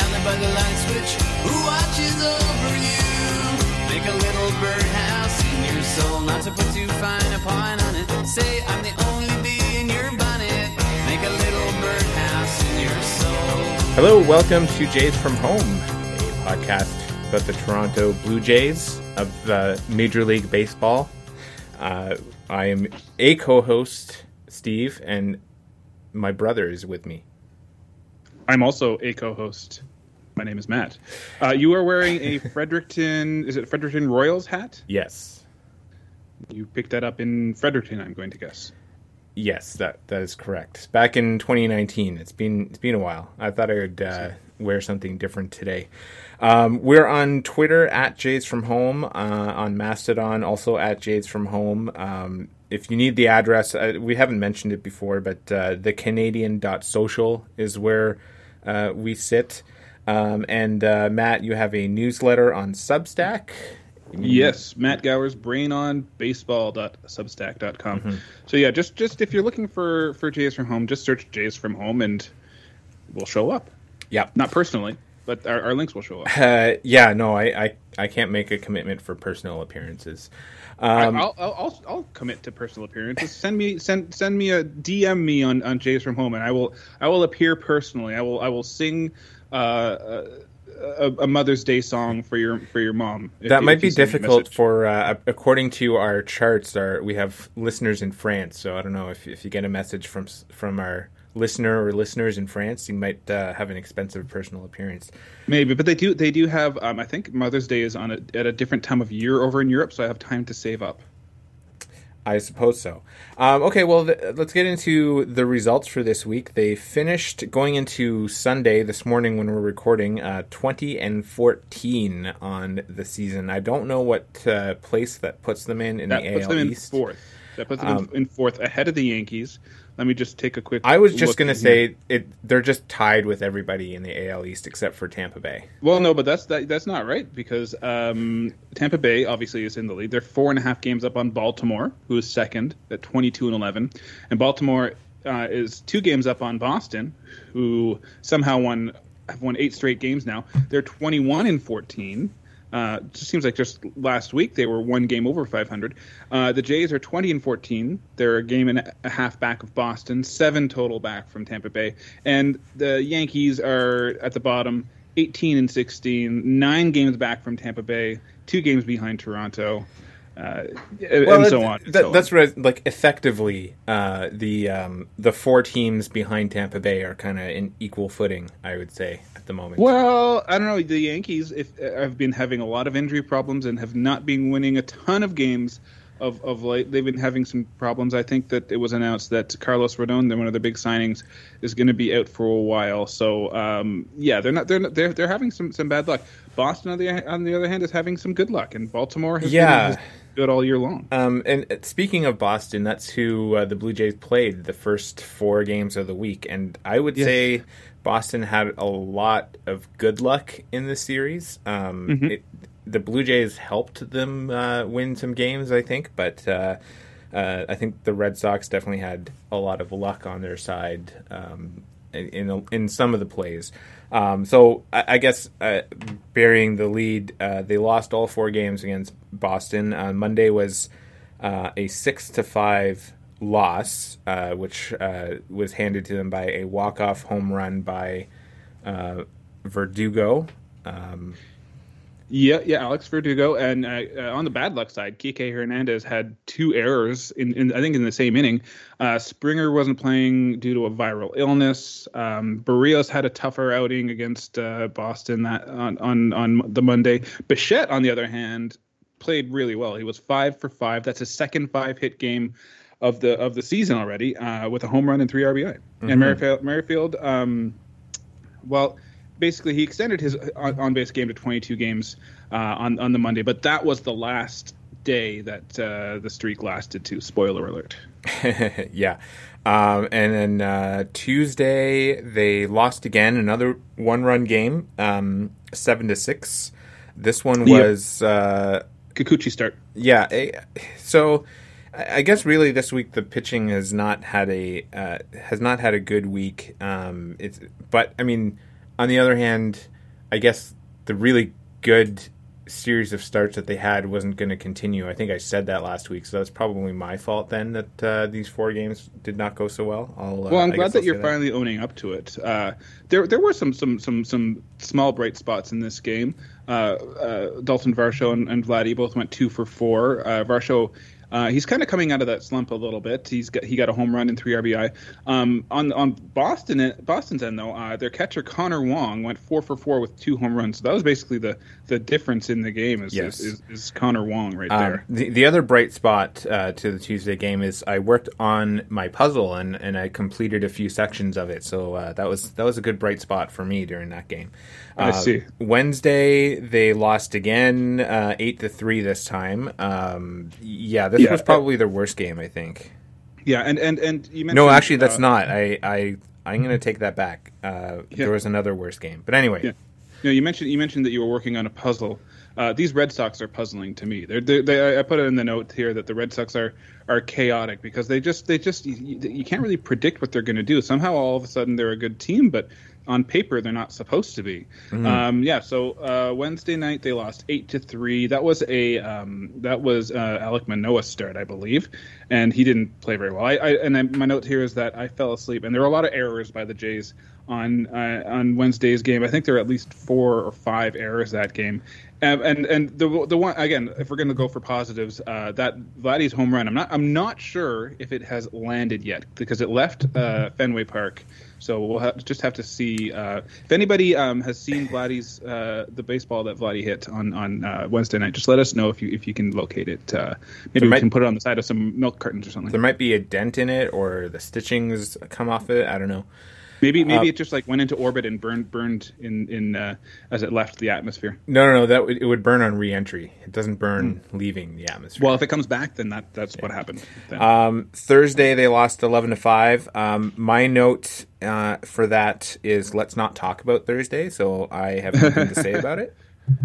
down by the light switch. Who watches over you? Make a little birdhouse in your soul, not to put too fine a point on it. Say I'm the only bee in your bonnet. Make a little birdhouse in your soul. Hello, welcome to Jays from Home, a podcast about the Toronto Blue Jays of uh, Major League Baseball. Uh, I am a co-host, Steve, and my brother is with me. I'm also a co-host. My name is Matt. Uh, you are wearing a Fredericton. Is it Fredericton Royals hat? Yes, You picked that up in Fredericton, I'm going to guess. yes, that that is correct. Back in 2019, it's been it's been a while. I thought I would uh, wear something different today. Um, we're on Twitter at Jays from Home, uh, on Mastodon also at Jays from Home. Um, if you need the address, uh, we haven't mentioned it before, but uh, the Canadian.social is where uh, we sit. Um, and uh, Matt, you have a newsletter on Substack. Yes, Matt Gower's Brain on Baseball.substack.com. So yeah, just just if you're looking for for Jays from Home, just search Jays from Home and we'll show up. Yeah, Not personally, but our, our links will show up. Uh, yeah, no, I, I, I can't make a commitment for personal appearances. Um, I'll, I'll, I'll I'll commit to personal appearances. Send me send send me a DM me on on Jays from Home, and I will I will appear personally. I will I will sing uh, a, a Mother's Day song for your for your mom. that you- might be you send me a difficult for, uh, according to our charts, our we have listeners in France. So I don't know if if you get a message from from our listener or listeners in France, you might uh, have an expensive personal appearance. maybe, but they do they do have. Um, I think Mother's Day is on a, at a different time of year over in Europe, so I have time to save up. I suppose so. Um, okay, well, th- let's get into the results for this week. They finished going into Sunday this morning when we're recording, uh, twenty and fourteen on the season. I don't know what uh, place that puts them in in That the puts AL them in East. fourth. That puts them Um, in fourth ahead of the Yankees. Let me just take a quick. I was just going to say it. They're just tied with everybody in the AL East except for Tampa Bay. Well, no, but that's that, that's not right because um, Tampa Bay obviously is in the lead. They're four and a half games up on Baltimore, who is second at twenty two and eleven, and Baltimore uh, is two games up on Boston, who somehow won have won eight straight games now. They're twenty one and fourteen. Uh, just seems like just last week they were one game over 500. Uh, the Jays are 20 and 14. They're a game and a half back of Boston, seven total back from Tampa Bay, and the Yankees are at the bottom, 18 and 16, nine games back from Tampa Bay, two games behind Toronto, uh, and so on. and that- so on. that's what I- like effectively uh, the um, the four teams behind Tampa Bay are kind of in equal footing. I would say at the moment. Well, I don't know. The Yankees if, have been having a lot of injury problems and have not been winning a ton of games of, of late. They've been having some problems. I think that it was announced that Carlos Rodon, one of the big signings, is going to be out for a while. So um, yeah, they're not. They're not, they're they're having some, some bad luck. Boston on the on the other hand is having some good luck, and Baltimore has Yeah. been good all year long. Um, and uh, speaking of Boston, that's who uh, the Blue Jays played the first four games of the week, and I would Yes. say Boston had a lot of good luck in the series. Um, Mhm. it, the Blue Jays helped them uh, win some games, I think, but uh, uh, I think the Red Sox definitely had a lot of luck on their side um, in in, some of the plays. Um, so I, I guess uh, burying the lead, uh, they lost all four games against Boston. Uh, Monday was uh, a six to five loss, uh, which uh, was handed to them by a walk off home run by Verdugo. Um, Yeah, yeah, Alex Verdugo, and uh, uh, on the bad luck side, Kike Hernandez had two errors in, in I think in the same inning. Uh, Springer wasn't playing due to a viral illness. Um, Berrios had a tougher outing against uh, Boston that on, on on the Monday. Bichette, on the other hand, played really well. He was five for five. That's his second five hit game of the of the season already, uh, with a home run and three RBI. And Merrifield, Merrifield um, well, basically he extended his on base game to 22 games uh, on on the Monday, but that was the last day that uh, the streak lasted. To spoiler alert. yeah. Um, and then uh, Tuesday they lost again, another one-run game, um, seven to six. This one was uh, Kikuchi start. yeah. A, so I I guess really this week the pitching has not had a uh, has not had a good week. Um, it's but I mean on the other hand, I guess the really good series of starts that they had wasn't going to continue. I think I said that last week, so that's probably my fault then that uh, these four games did not go so well. I'll, uh, well, I'm glad that I'll you're finally owning up to it. Uh, there, there were some, some, some, some small bright spots in this game. Uh, uh, Dalton Varsho and, and Vladdy both went two for four. Uh, Varsho uh, he's kind of coming out of that slump a little bit. He's got he got a home run and three RBI. Um, on on Boston Boston's end though, uh, their catcher Connor Wong went four for four with two home runs. So that was basically the the difference in the game. Is Yes. is, is, is Connor Wong right Um, there? the, the other bright spot uh, to the Tuesday game is I worked on my puzzle and, and I completed a few sections of it. So uh, that was that was a good bright spot for me during that game. I Uh, see. Wednesday they lost again, uh, eight to three this time. Um, yeah, this Yeah, was probably their worst game. I think. Yeah, and and and you mentioned No, actually, that's uh, not. I I I'm going to take that back. Uh, Yeah. There was another worst game, but anyway. Yeah. No, you mentioned you mentioned that you were working on a puzzle. Uh, these Red Sox are puzzling to me. They're, they're, they, I put it in the note here that the Red Sox are are chaotic because they just they just you, you can't really predict what they're going to do. Somehow, all of a sudden, they're a good team, but on paper, they're not supposed to be. Um, yeah. So uh, Wednesday night, they lost eight to three. That was a um, that was uh, Alek Manoah's start, I believe, and he didn't play very well. I, I and I, my note here is that I fell asleep, and there were a lot of errors by the Jays on uh, on Wednesday's game. I think there are at least four or five errors that game. Um, and and the the one again, if we're going to go for positives, uh, that Vladdy's home run, I'm not I'm not sure if it has landed yet because it left uh, Fenway Park. So we'll have, just have to see uh, if anybody um, has seen Vladdy's uh, the baseball that Vladdy hit on on uh, Wednesday night. Just let us know if you if you can locate it. Uh, maybe we can put it on the side of some milk cartons or something. There might be a dent in it, or the stitchings come off it. I don't know. Maybe maybe Uh, it just like went into orbit and burned burned in in uh, as it left the atmosphere. No, no, no. That would, it would burn on re-entry. It doesn't burn leaving the atmosphere. Well, if it comes back, then that that's what happened. Um, Thursday they lost eleven to five. Um, my note uh, for that is let's not talk about Thursday. So I have nothing to say about it.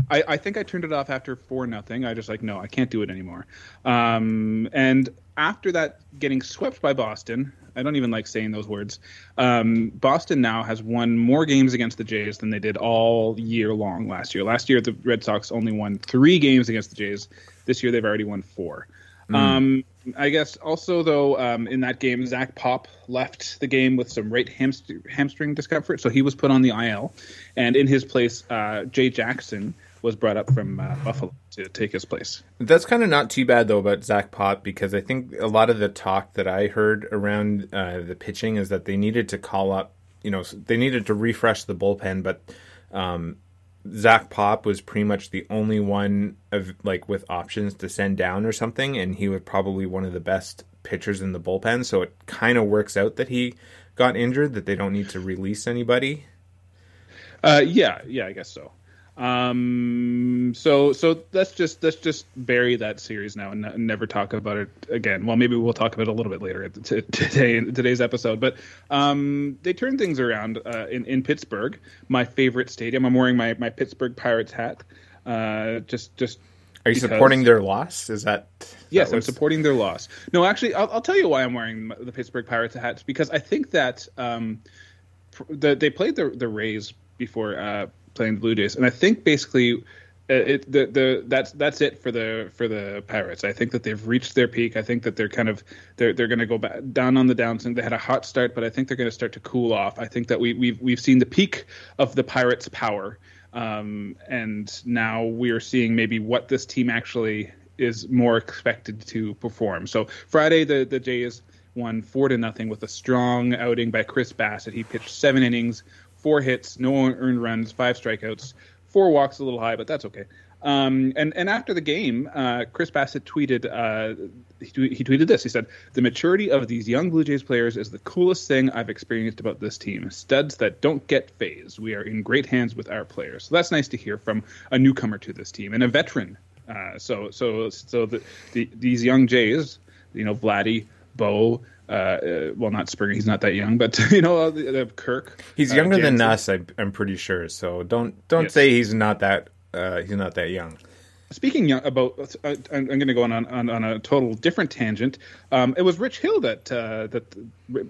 I, I think I turned it off after four nothing. I just like no, I can't do it anymore. Um, and after that, getting swept by Boston, I don't even like saying those words. Um, Boston now has won more games against the Jays than they did all year long last year. Last year, the Red Sox only won three games against the Jays. This year, they've already won four. Um, I guess also though um, in that game, Zach Pop left the game with some right hamstring, hamstring discomfort, so he was put on the IL, and in his place, uh, Jay Jackson was brought up from uh, Buffalo to take his place. That's kind of not too bad though about Zach Pop because I think a lot of the talk that I heard around uh, the pitching is that they needed to call up, you know, they needed to refresh the bullpen, but um, Zach Pop was pretty much the only one of like with options to send down or something, and he was probably one of the best pitchers in the bullpen. So it kind of works out that he got injured, that they don't need to release anybody. Uh, yeah, yeah, I guess so. Um, so so let's just let's just bury that series now and, ne- never talk about it again. Well, maybe we'll talk about it a little bit later t- today in today's episode. But um, they turned things around uh, in in Pittsburgh, my favorite stadium. I'm wearing my my Pittsburgh Pirates hat. Uh, just just Are you Because- supporting their loss? Is that Yes, that I'm supporting their loss. No, actually, I'll, I'll tell you why I'm wearing the Pittsburgh Pirates hats because I think that um, the, they played the the Rays before uh, playing the Blue Jays, and I think basically. uh, It, the the that's that's it for the for the Pirates. I think that they've reached their peak. I think that they're kind of they're they're going to go back down on the downswing. They had a hot start, but I think they're going to start to cool off. I think that we we've we've seen the peak of the Pirates' power, um, and now we are seeing maybe what this team actually is more expected to perform. So Friday, the the Jays won four to nothing with a strong outing by Chris Bassitt. He pitched seven innings, four hits, no earned runs, five strikeouts, four walks, a little high, but that's okay. Um, and and after the game, uh, Chris Bassitt tweeted uh, he, he tweeted this. He said, "The maturity of these young Blue Jays players is the coolest thing I've experienced about this team. Studs that don't get phased. We are in great hands with our players." So that's nice to hear from a newcomer to this team and a veteran. Uh, so so so the, the these young Jays, you know, Vladdy, Bo. Uh, uh, well, not Springer. He's not that young, but you know, uh, Kirk. He's uh, younger than us, I, I'm pretty sure. So don't don't Yes. say he's not that uh, he's not that young. speaking about, uh, I'm, going to go on, on, on a total different tangent. Um, it was Rich Hill that uh, that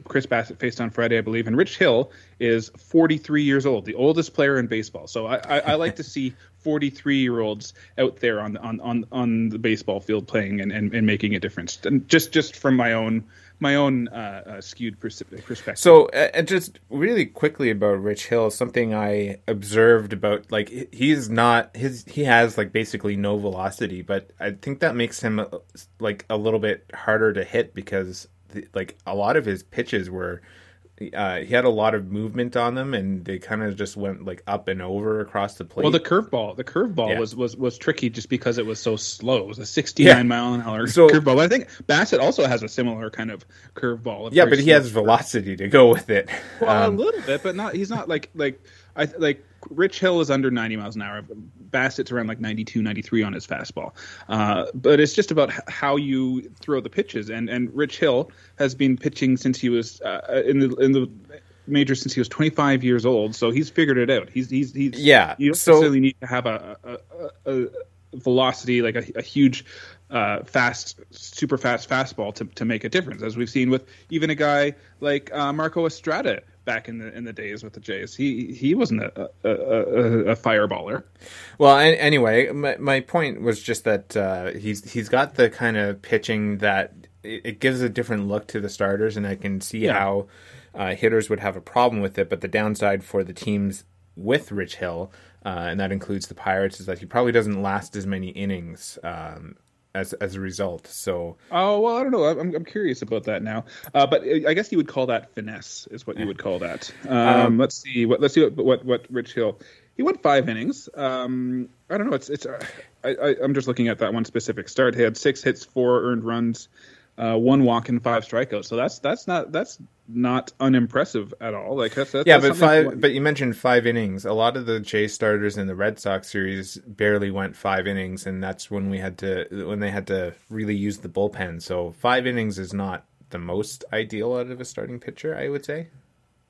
Chris Bassitt faced on Friday, I believe, and Rich Hill is 43 years old, the oldest player in baseball. So I, I, I like to see 43 year olds out there on on on on the baseball field playing and, and, and making a difference. And just just from my own my own uh, uh, skewed perspective. So, uh, just really quickly about Rich Hill, something I observed about like he's not his he has like basically no velocity, but I think that makes him uh, like a little bit harder to hit because the, like a lot of his pitches were uh, he had a lot of movement on them, and they kind of just went like up and over across the plate. Well, the curveball, the curveball yeah. was was was tricky just because it was so slow. It was a 69 yeah. mile an hour so, curveball. But I think Bassitt also has a similar kind of curveball. Yeah, but he has velocity to go with it. Well, um, a little bit, but not. He's not like like I like Rich Hill is under 90 miles an hour. Bassitt's around like 92, 93 on his fastball. Uh, but it's just about how you throw the pitches. And and Rich Hill has been pitching since he was uh, in the in the major since he was 25 years old. So he's figured it out. He's he's he's yeah. You don't so, necessarily need to have a, a, a, a velocity like a, a huge uh, fast, super fast fastball to, to make a difference, as we've seen with even a guy like uh, Marco Estrada back in the in the days with the Jays. He he wasn't a a, a, a fireballer. Well, anyway, my, my point was just that uh, he's he's got the kind of pitching that it, it, gives a different look to the starters, and I can see yeah. how uh, hitters would have a problem with it. But the downside for the teams with Rich Hill, uh, and that includes the Pirates, is that he probably doesn't last as many innings um, as as a result. So oh well, I don't know. I'm I'm curious about that now. Uh, but I guess you would call that finesse, is what you would call that. Um, um, let's see what let's see what, what what Rich Hill. He went five innings. Um, I don't know. It's it's. Uh, I, I I'm just looking at that one specific start. He had six hits, four earned runs, uh, one walk and five strikeouts. So that's that's not that's not unimpressive at all. Like that's, that's yeah, but five. But you mentioned five innings. A lot of the J starters in the Red Sox series barely went five innings, and that's when we had to when they had to really use the bullpen. So five innings is not the most ideal out of a starting pitcher, I would say.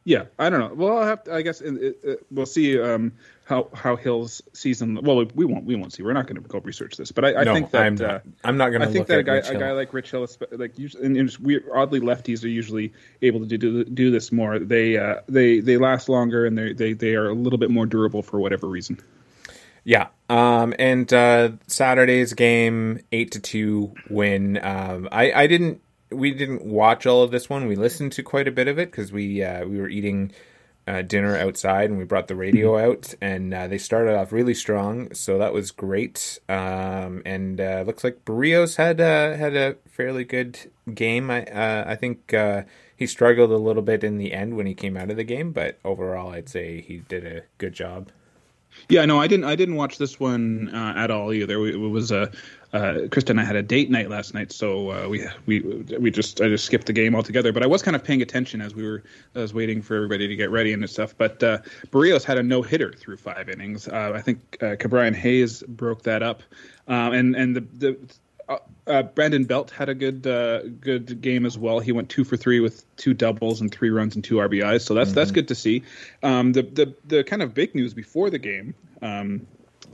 Yeah, I don't know. Well, I'll have to, I guess it, it, we'll see um, how how Hill's season. Well, we won't we won't see. We're not going to go research this, but I, I no, think that I'm not, uh, I'm not going to. I think that a guy a guy like Rich Hill, like usually, and we oddly lefties are usually able to do do this more. They uh, they they last longer and they they they are a little bit more durable for whatever reason. Yeah. Um, and uh, Saturday's game, eight to two win. Um, I I didn't we didn't watch all of this one. We listened to quite a bit of it because we uh, we were eating uh, dinner outside and we brought the radio mm-hmm. out and uh, they started off really strong, so that was great. Um, and uh, looks like Berrios had uh, had a fairly good game. I uh, I think he struggled a little bit in the end when he came out of the game, but overall, I'd say he did a good job. Yeah, no, I didn't. I didn't watch this one uh, at all either. It was a uh, Krista and I had a date night last night, so uh, we we we just I just skipped the game altogether. But I was kind of paying attention as we were I was waiting for everybody to get ready and stuff. But uh, Berrios had a no hitter through five innings. Uh, I think uh, Ke'Bryan Hayes broke that up, um, and and the the. Uh, uh, Brandon Belt had a good uh, good game as well. He went two for three with two doubles and three runs and two RBIs. So that's mm-hmm. that's good to see. Um, the the the kind of big news before the game um,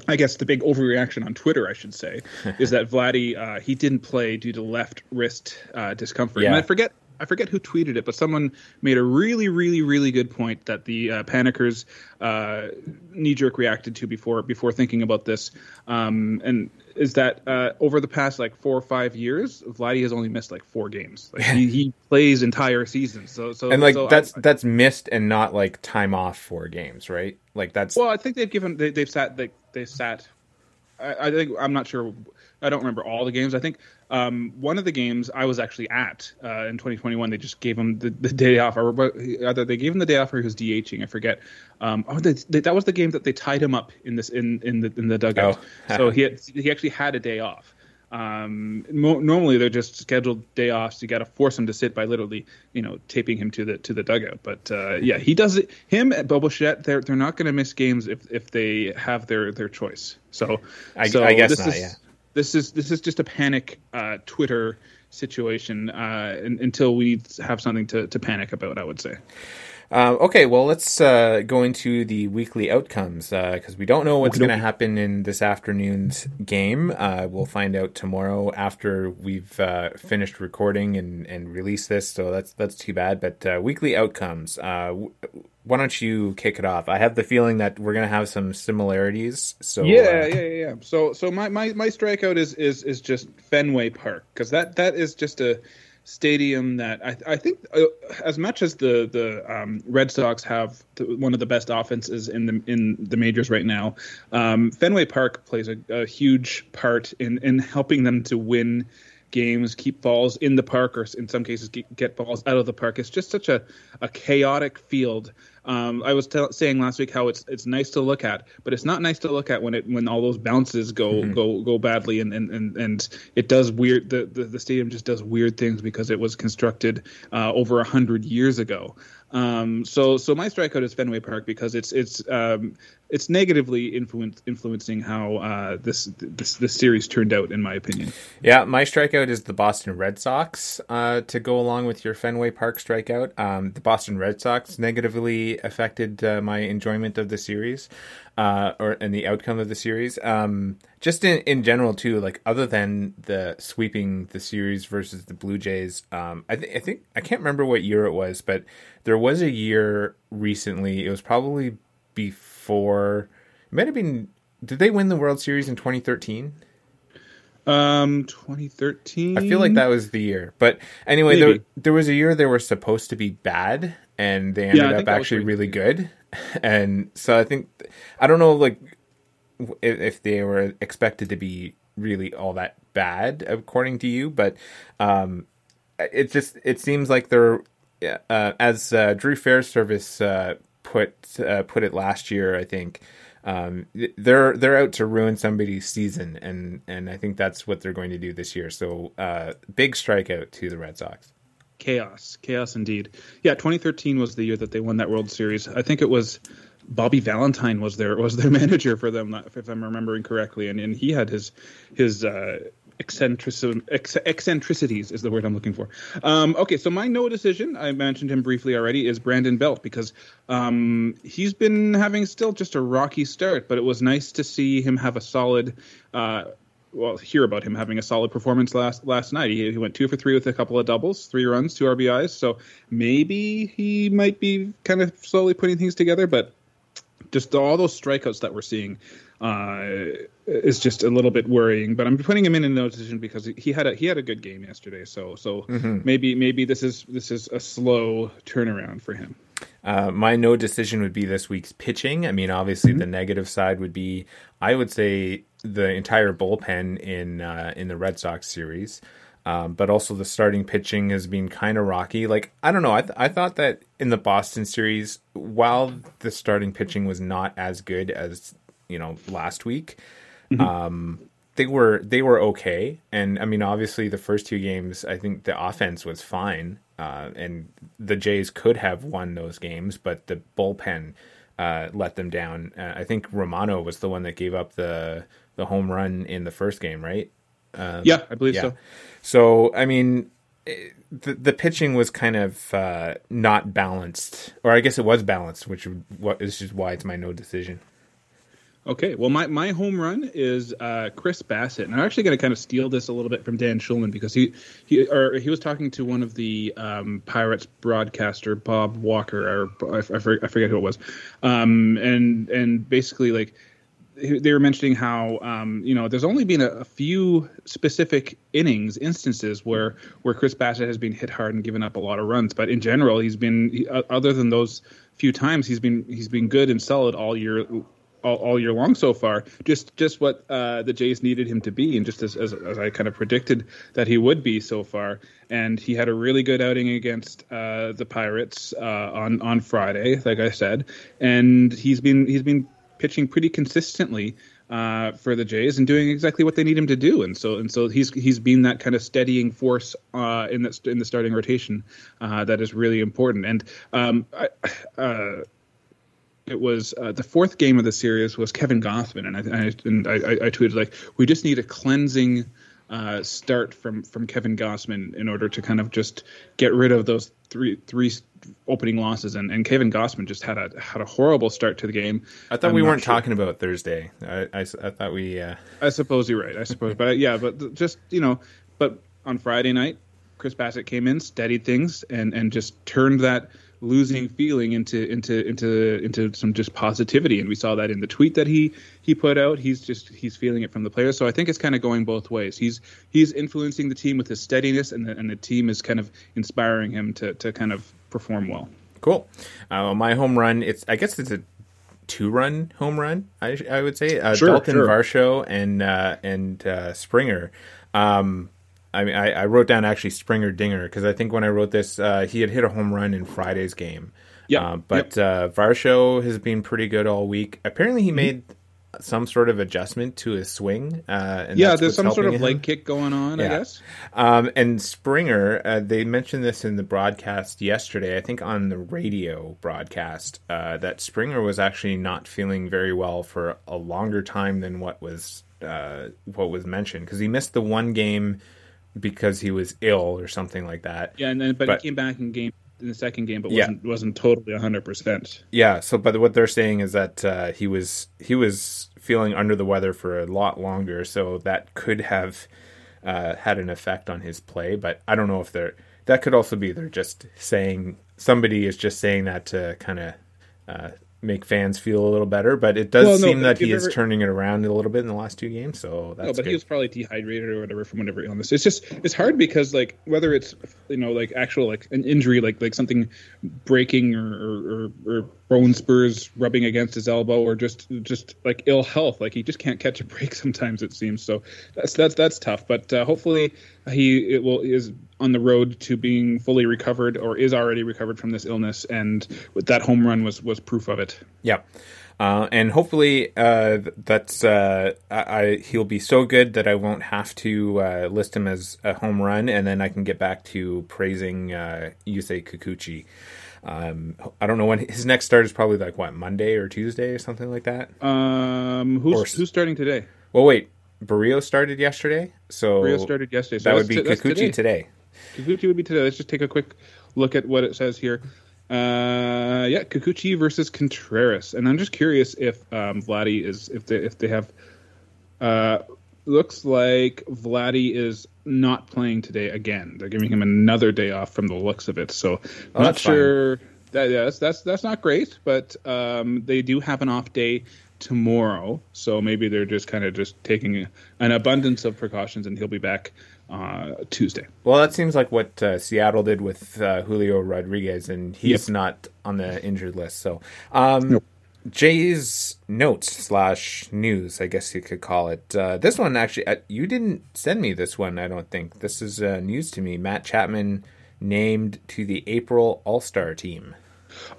I guess the big overreaction on Twitter, I should say, is that Vladdy uh, he didn't play due to left wrist uh, discomfort. Yeah. And I forget I forget who tweeted it, but someone made a really, really, really good point that the uh, panickers uh, knee jerk reacted to before before thinking about this. Um, and is that uh, over the past like four or five years, Vladdy has only missed like four games. Like he, he plays entire seasons. So so and like so that's I, that's missed and not like time off four games, right? Like that's well, I think they've given they, have sat they they sat. I, I, think I'm not sure. I don't remember all the games. I think um, one of the games I was actually at uh, in 2021. They just gave him the, the day off, or either they gave him the day off or he was DHing. I forget. Um, oh, they, they, that was the game that they tied him up in this in in the in the dugout. Oh. so he had, he actually had a day off. Um, mo- normally they're just scheduled day offs. You got to force him to sit by literally, you know, taping him to the to the dugout. But uh, yeah, he does it. Him at Bo Bichette, they're they're not going to miss games if if they have their their choice. So I, so I guess this not. Is, yeah. This is this is just a panic uh, Twitter situation uh, until we have something to, to panic about. I would say. Uh, okay, well, let's uh, go into the weekly outcomes because we don't know what's going to happen in this afternoon's game. Uh, we'll find out tomorrow after we've uh, finished recording and, and release this. So that's that's too bad. But uh, weekly outcomes. Uh, why don't you kick it off? I have the feeling that we're going to have some similarities. So yeah, yeah, yeah. So so my, my, my strikeout is is is just Fenway Park because that that is just a stadium that I, I think, uh, as much as the the um, Red Sox have the, one of the best offenses in the in the majors right now, um, Fenway Park plays a, a, huge part in in helping them to win games, keep balls in the park, or in some cases get, get balls out of the park. It's just such a, a chaotic field um, I was t- saying last week how it's it's nice to look at, but it's not nice to look at when it when all those bounces go mm-hmm. go go badly and, and, and, and it does weird the, the, the stadium just does weird things because it was constructed uh, over a hundred years ago. Um, so so my strikeout is Fenway Park because it's it's um, it's negatively influence, influencing how uh, this this this series turned out, in my opinion. Yeah, my strikeout is the Boston Red Sox uh, to go along with your Fenway Park strikeout. Um, the Boston Red Sox negatively affected uh, my enjoyment of the series, uh, or and the outcome of the series. Um, just in in general too, like other than the sweeping the series versus the Blue Jays, um, I, th- I think I can't remember what year it was, but there was a year recently. It was probably before. For it might have been. Did they win the World Series in 2013? Um, 2013. I feel like that was the year. But anyway, there there was a year they were supposed to be bad, and they ended yeah, up actually really good. And so I think I don't know, like if, if they were expected to be really all that bad according to you, but um, it just it seems like they're uh, as uh, Drew Fairservice uh, put uh, put it last year, I think um, they're they're out to ruin somebody's season, and and I think that's what they're going to do this year. So uh, big strikeout to the Red Sox. Chaos, chaos indeed. Yeah, 2013 was the year that they won that World Series. I think it was Bobby Valentine was their was their manager for them, if I'm remembering correctly, and and he had his his uh, eccentricities is the word I'm looking for. Um, okay, so my no decision, I mentioned him briefly already, is Brandon Belt because um, he's been having still just a rocky start, but it was nice to see him have a solid. Uh, well, hear about him having a solid performance last last night. He, he went two for three with a couple of doubles, three runs, two RBIs. So maybe he might be kind of slowly putting things together. But just all those strikeouts that we're seeing, is just a little bit worrying. But I'm putting him in a no decision because he had a he had a good game yesterday. So so mm-hmm. maybe maybe this is this is a slow turnaround for him. Uh, my no decision would be this week's pitching. I mean, obviously, mm-hmm. the negative side would be I would say the entire bullpen in uh, in the Red Sox series. Um, but also the starting pitching has been kind of rocky. Like I don't know, I th- I thought that in the Boston series, while the starting pitching was not as good as you know last week, mm-hmm. um, they were they were okay. And I mean, obviously, the first two games, I think the offense was fine, uh, and the Jays could have won those games, but the bullpen uh, let them down. Uh, I think Romano was the one that gave up the the home run in the first game, right? Um, yeah, I believe yeah. so. So, I mean, it, the, the pitching was kind of uh, not balanced, or I guess it was balanced, which what is just why it's my no decision. Okay, well, my, my home run is uh, Chris Bassitt, and I'm actually going to kind of steal this a little bit from Dan Shulman because he he or he was talking to one of the um, Pirates broadcaster Bob Walker, or I, I, forget who it was, um, and and basically like they were mentioning how um, you know there's only been a, a, few specific innings instances where where Chris Bassitt has been hit hard and given up a lot of runs, but in general he's been he, other than those few times he's been he's been good and solid all year all, all year long so far. Just just what uh, the Jays needed him to be, and just as, as, as I kind of predicted that he would be so far. And he had a really good outing against uh, the Pirates uh, on on Friday, like I said, and he's been he's been pitching pretty consistently uh, for the Jays and doing exactly what they need him to do. And so and so he's he's been that kind of steadying force uh, in that in the starting rotation uh, that is really important. And um, I, uh, it was uh, the fourth game of the series was Kevin Gausman, and I, I and I, I, tweeted like we just need a cleansing uh, start from from Kevin Gausman in order to kind of just get rid of those three three opening losses, and, and Kevin Gausman just had a had a horrible start to the game. I thought I'm we weren't sure- talking about Thursday. I, I, I thought we. Uh, I suppose you're right. I suppose, but uh, yeah, but just you know, but on Friday night, Chris Bassitt came in, steadied things, and and just turned that losing feeling into into into into some just positivity. And we saw that in the tweet that he he put out. He's just he's feeling it from the players. So I think it's kind of going both ways. He's he's influencing the team with his steadiness, and the, and the team is kind of inspiring him to to kind of perform well. Cool. Uh, my home run. It's I guess it's a two-run home run. I, I would say uh, Sure, Dalton sure. Varsho and uh, and uh, Springer. Um, I mean, I, I wrote down actually Springer Dinger because I think when I wrote this, uh, he had hit a home run in Friday's game. Yeah, Uh, but uh, Varsho has been pretty good all week. Apparently, Mm-hmm. he made some sort of adjustment to his swing. Uh, and Yeah, there's some sort of him. leg kick going on. I guess. Um, and Springer, uh, they mentioned this in the broadcast yesterday, I think on the radio broadcast, uh, that Springer was actually not feeling very well for a longer time than what was uh, what was mentioned because he missed the one game because he was ill or something like that. Yeah, and then but, But- he came back in game in the second game, but Yeah. wasn't wasn't totally 100. percent Yeah. So, but what they're saying is that uh, he was he was feeling under the weather for a lot longer, so that could have uh, had an effect on his play. But I don't know if they're that could also be they're just saying somebody is just saying that to kind of uh, make fans feel a little better. But it does Well, no, seem that he you've is ever- turning it around a little bit in the last two games. So that's No, but good. he was probably dehydrated or whatever from whatever illness. It's just it's hard because like whether it's you know like actual like an injury like like something breaking or or, or, or bone spurs rubbing against his elbow or just just like ill health. Like he just can't catch a break sometimes it seems. So that's that's that's tough. But uh, hopefully he it will is on the road to being fully recovered or is already recovered from this illness. And with that home run was was proof of it. Yeah. Uh, and hopefully uh, that's uh, I, I he'll be so good that I won't have to uh, list him as a home run, and then I can get back to praising uh, Yusei Kikuchi. Um, I don't know when his next start is probably like what Monday or Tuesday or something like that. um who's Or- who's starting today Well, wait, Barrio started yesterday, so Rio started yesterday so that would be t- Kikuchi today. Kikuchi would be today. Let's just take a quick look at what it says here. Uh, yeah, Kikuchi versus Contreras, and I'm just curious if um, Vladdy is if they if they have. Uh, looks like Vladdy is not playing today again. They're giving him another day off from the looks of it. So Oh, not sure. That, yeah, that's, that's that's not great, but um, they do have an off day tomorrow, so maybe they're just kind of just taking an abundance of precautions, and he'll be back uh, Tuesday. Well, that seems like what uh, Seattle did with uh, Julio Rodriguez, and he's not on the injured list. So, um, Nope. Jay's notes slash news, I guess you could call it. Uh, this one actually, uh, you didn't send me this one. I don't think this is uh, news to me. Matt Chapman named to the April All Star team.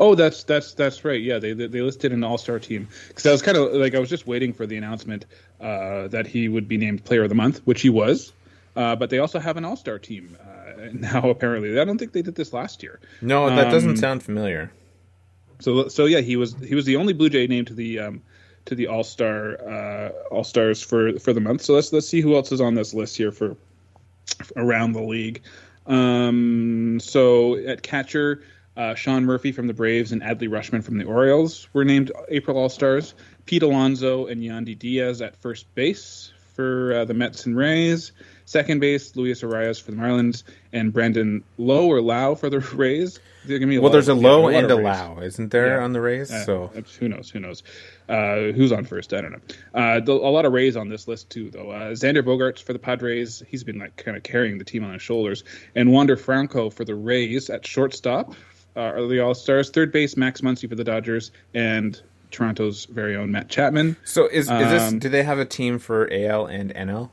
Oh, that's that's that's right. Yeah, they they listed an All Star team because I was kind of like I was just waiting for the announcement uh, that he would be named Player of the Month, which he was. Uh, but they also have an All Star team uh, now. Apparently, I don't think they did this last year. No, that doesn't Um, sound familiar. So so yeah, he was he was the only Blue Jay named to the um, to the All Star uh, All Stars for for the month. So let's let's see who else is on this list here for around the league. Um, so at catcher, uh, Sean Murphy from the Braves and Adley Rutschman from the Orioles were named April All Stars. Pete Alonso and Yandy Diaz at first base for uh, the Mets and Rays. Second base, Luis Arraez for the Marlins, and Brandon Lowe or Lau for the Rays. They're gonna be Well, lot there's a of- yeah, low and a low, isn't there, Yeah. on the Rays? Uh, so who knows? Who knows? Uh, who's on first? I don't know. Uh, the, a lot of Rays on this list too, though. Uh, Xander Bogaerts for the Padres. He's been like kind of carrying the team on his shoulders, and Wander Franco for the Rays at shortstop uh, are the All Stars. Third base, Max Muncy for the Dodgers, and Toronto's very own Matt Chapman. So is, is this? Um, Do they have a team for AL and NL,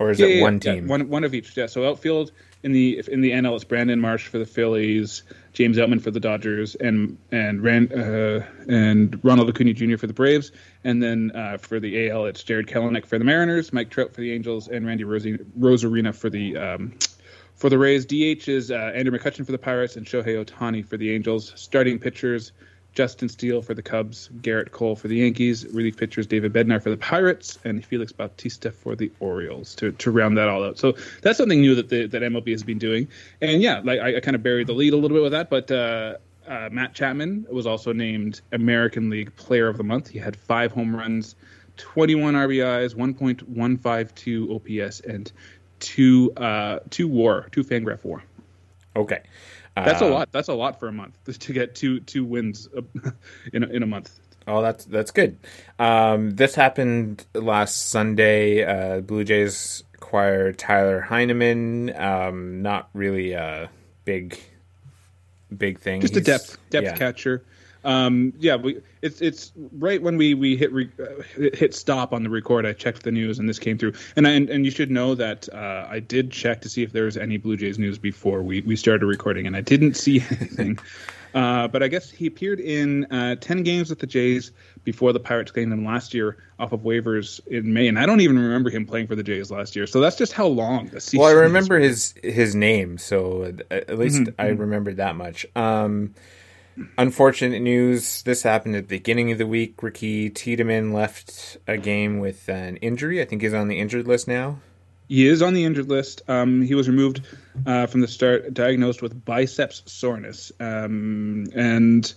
or is Yeah, it yeah, one yeah, team? one one of each. Yeah. So outfield in the in the NL, it's Brandon Marsh for the Phillies, James Outman for the Dodgers, and and Rand, uh, and Ronald Acuna Jr. for the Braves. And then uh, for the AL, it's Jarred Kelenic for the Mariners, Mike Trout for the Angels, and Randy Rosi- Rosarina for the um, for the Rays. DH is uh, Andrew McCutchen for the Pirates and Shohei Ohtani for the Angels. Starting pitchers. Justin Steele for the Cubs, Gerrit Cole for the Yankees, relief pitchers David Bednar for the Pirates, and Felix Bautista for the Orioles to, to round that all out. So that's something new that the, that MLB has been doing. And yeah, like I, I kind of buried the lead a little bit with that, but uh, uh, Matt Chapman was also named American League Player of the Month. He had five home runs, 21 RBIs, 1.152 OPS, and two uh, two WAR, two Fangraph WAR. Okay. That's a lot. That's a lot for a month to get two two wins in a, in a month. Oh, that's that's good. Um, this happened last Sunday. Uh, Blue Jays acquired Tyler Heineman. Um, not really a big big thing. Just He's- a depth depth yeah. catcher. Um, yeah, we, it's it's right when we we hit re, uh, hit stop on the record. I checked the news and this came through. And I, and, and you should know that uh, I did check to see if there was any Blue Jays news before we we started recording, and I didn't see anything. uh, but I guess he appeared in uh, ten games with the Jays before the Pirates claimed him last year off of waivers in May, and I don't even remember him playing for the Jays last year. So that's just how long the season. Well, I remember his his name, so at- at least Mm-hmm, I remembered that much. Um, unfortunate news. This happened at the beginning of the week. Ricky Tiedemann left a game with an injury. I think he's on the injured list now. He is on the injured list. Um, he was removed uh, from the start, diagnosed with biceps soreness, um, and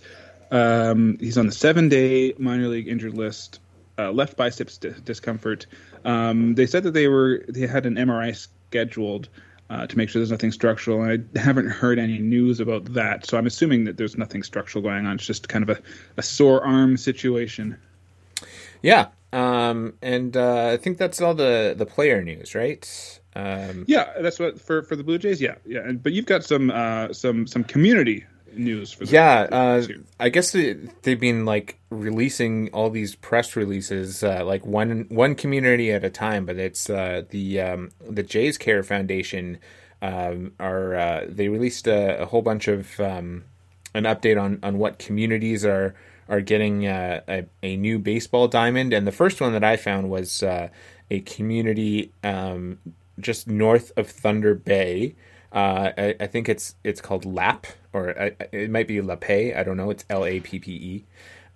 um, he's on the seven-day minor league injured list. Uh, left biceps di- discomfort. Um, they said that they were they had an MRI scheduled uh, to make sure there's nothing structural. And I haven't heard any news about that, so I'm assuming that there's nothing structural going on. It's just kind of a, a sore arm situation. Yeah, um, and uh, I think that's all the the player news, right? Um, Yeah, that's what for for the Blue Jays. Yeah, yeah. But you've got some uh, some some community news for the yeah, uh. I guess they, they've been like releasing all these press releases, uh, like one one community at a time. But it's uh, the um, the Jays Care Foundation um, are uh, they released a, a whole bunch of um, an update on on what communities are are getting uh, a, a new baseball diamond. And the first one that I found was uh, a community um, just north of Thunder Bay. Uh, I, I think it's it's called Lap, or I, it might be Lape. I don't know. It's L A P P E.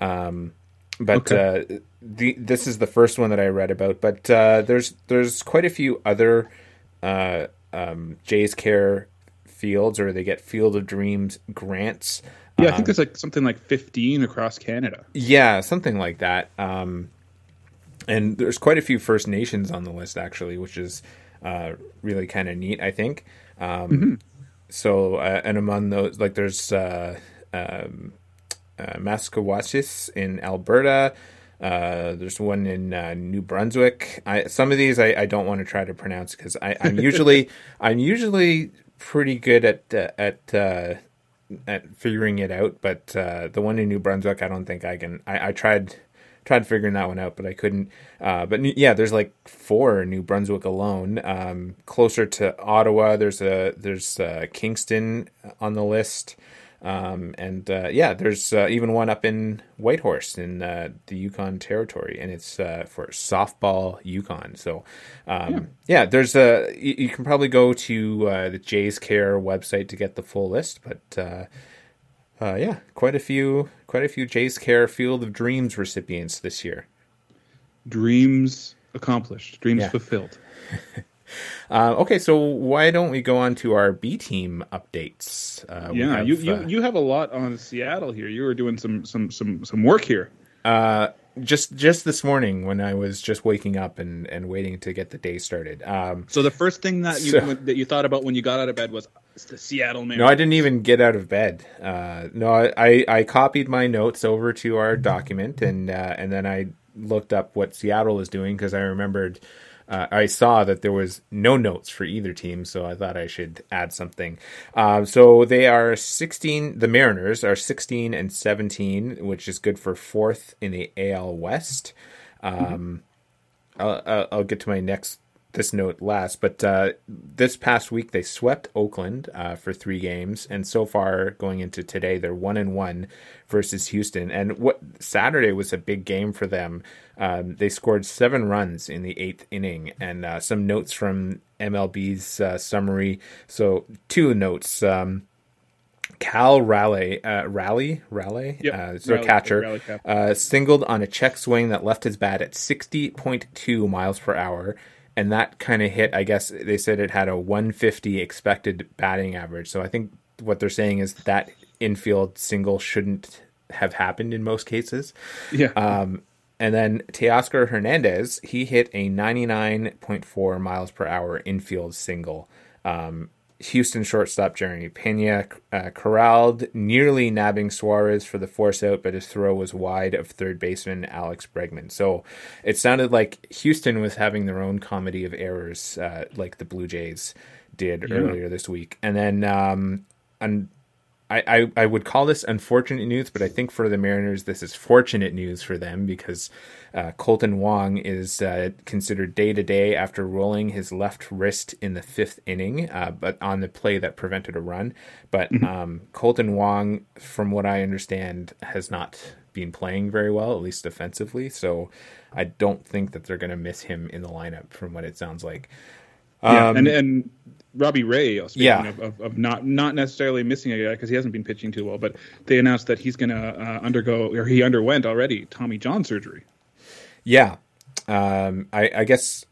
Um, but uh, the this is the first one that I read about. But uh, there's there's quite a few other uh, um, Jays Care fields, or they get Field of Dreams grants. Yeah, I think there's like something like 15 across Canada. Yeah, something like that. Um, and there's quite a few First Nations on the list actually, which is uh, really kind of neat. I think. Um, So, uh, and among those, like there's uh, um, uh, in Alberta. Uh, there's one in uh, New Brunswick. I, some of these I, I don't want to try to pronounce because I'm usually I'm usually pretty good at uh, at uh, at figuring it out. But uh, the one in New Brunswick, I don't think I can. I, I tried tried figuring that one out, but I couldn't. Uh, but yeah, there's like four in New Brunswick alone. Um, closer to Ottawa, there's a there's uh, Kingston on the list. Um, and uh, yeah, there's uh, even one up in Whitehorse in uh, the Yukon Territory, and it's uh, for softball Yukon. So um, yeah. there's a you, you can probably go to uh, the Jays Care website to get the full list, but uh, yeah, quite a few quite a few Jays Care Field of Dreams recipients this year. Dreams accomplished, dreams Yeah. fulfilled. Uh, okay, so why don't we go on to our B team updates? Uh, Yeah, have, you, you uh, you have a lot on Seattle here. You were doing some some some some work here. uh, just just this morning when I was just waking up and, and waiting to get the day started. Um, So the first thing that you So- that you thought about when you got out of bed was it's the Seattle Mariners. no, I didn't even get out of bed. Uh, no, I, I, I copied my notes over to our document and uh, and then I looked up what Seattle is doing because I remembered. Uh, I saw that there was no notes for either team, so I thought I should add something. Um, so they are 16. The Mariners are 16 and 17, which is good for fourth in the AL West. Um, I'll, I'll- I'll get to my next this note last, but uh, this past week they swept Oakland uh, for three games, and so far going into today they're one and one versus Houston. And what Saturday was a big game for them. Um, they scored seven runs in the eighth inning, and uh, some notes from MLB's uh, summary. So two notes. Um, Cal Raleigh, uh, Raleigh, Raleigh, Yep. uh, Raleigh- catcher, Raleigh uh, singled on a check swing that left his bat at 60.2 miles per hour. And that kind of hit, I guess they said it had a 150 expected batting average. So I think what they're saying is that infield single shouldn't have happened in most cases. Yeah. Um, and then Teoscar Hernandez, he hit a 99.4 miles per hour infield single. Um, Houston shortstop Jeremy Pena uh, corralled, nearly nabbing Suarez for the force out, but his throw was wide of third baseman Alex Bregman. So it sounded like Houston was having their own comedy of errors, uh, like the Blue Jays did earlier this week. And then um, un- I, I, I would call this unfortunate news, but I think for the Mariners, this is fortunate news for them because uh, Kolten Wong is uh, considered day to day after rolling his left wrist in the fifth inning, uh, but on the play that prevented a run. But um, Kolten Wong, from what I understand, has not been playing very well, at least defensively. So I don't think that they're going to miss him in the lineup, from what it sounds like. yeah. Um, and and Robbie Ray, uh, speaking Yeah. of, of, of not not necessarily missing a guy because he hasn't been pitching too well, but they announced that he's going to uh, undergo or he underwent already Tommy John surgery. Yeah, um, I, I guess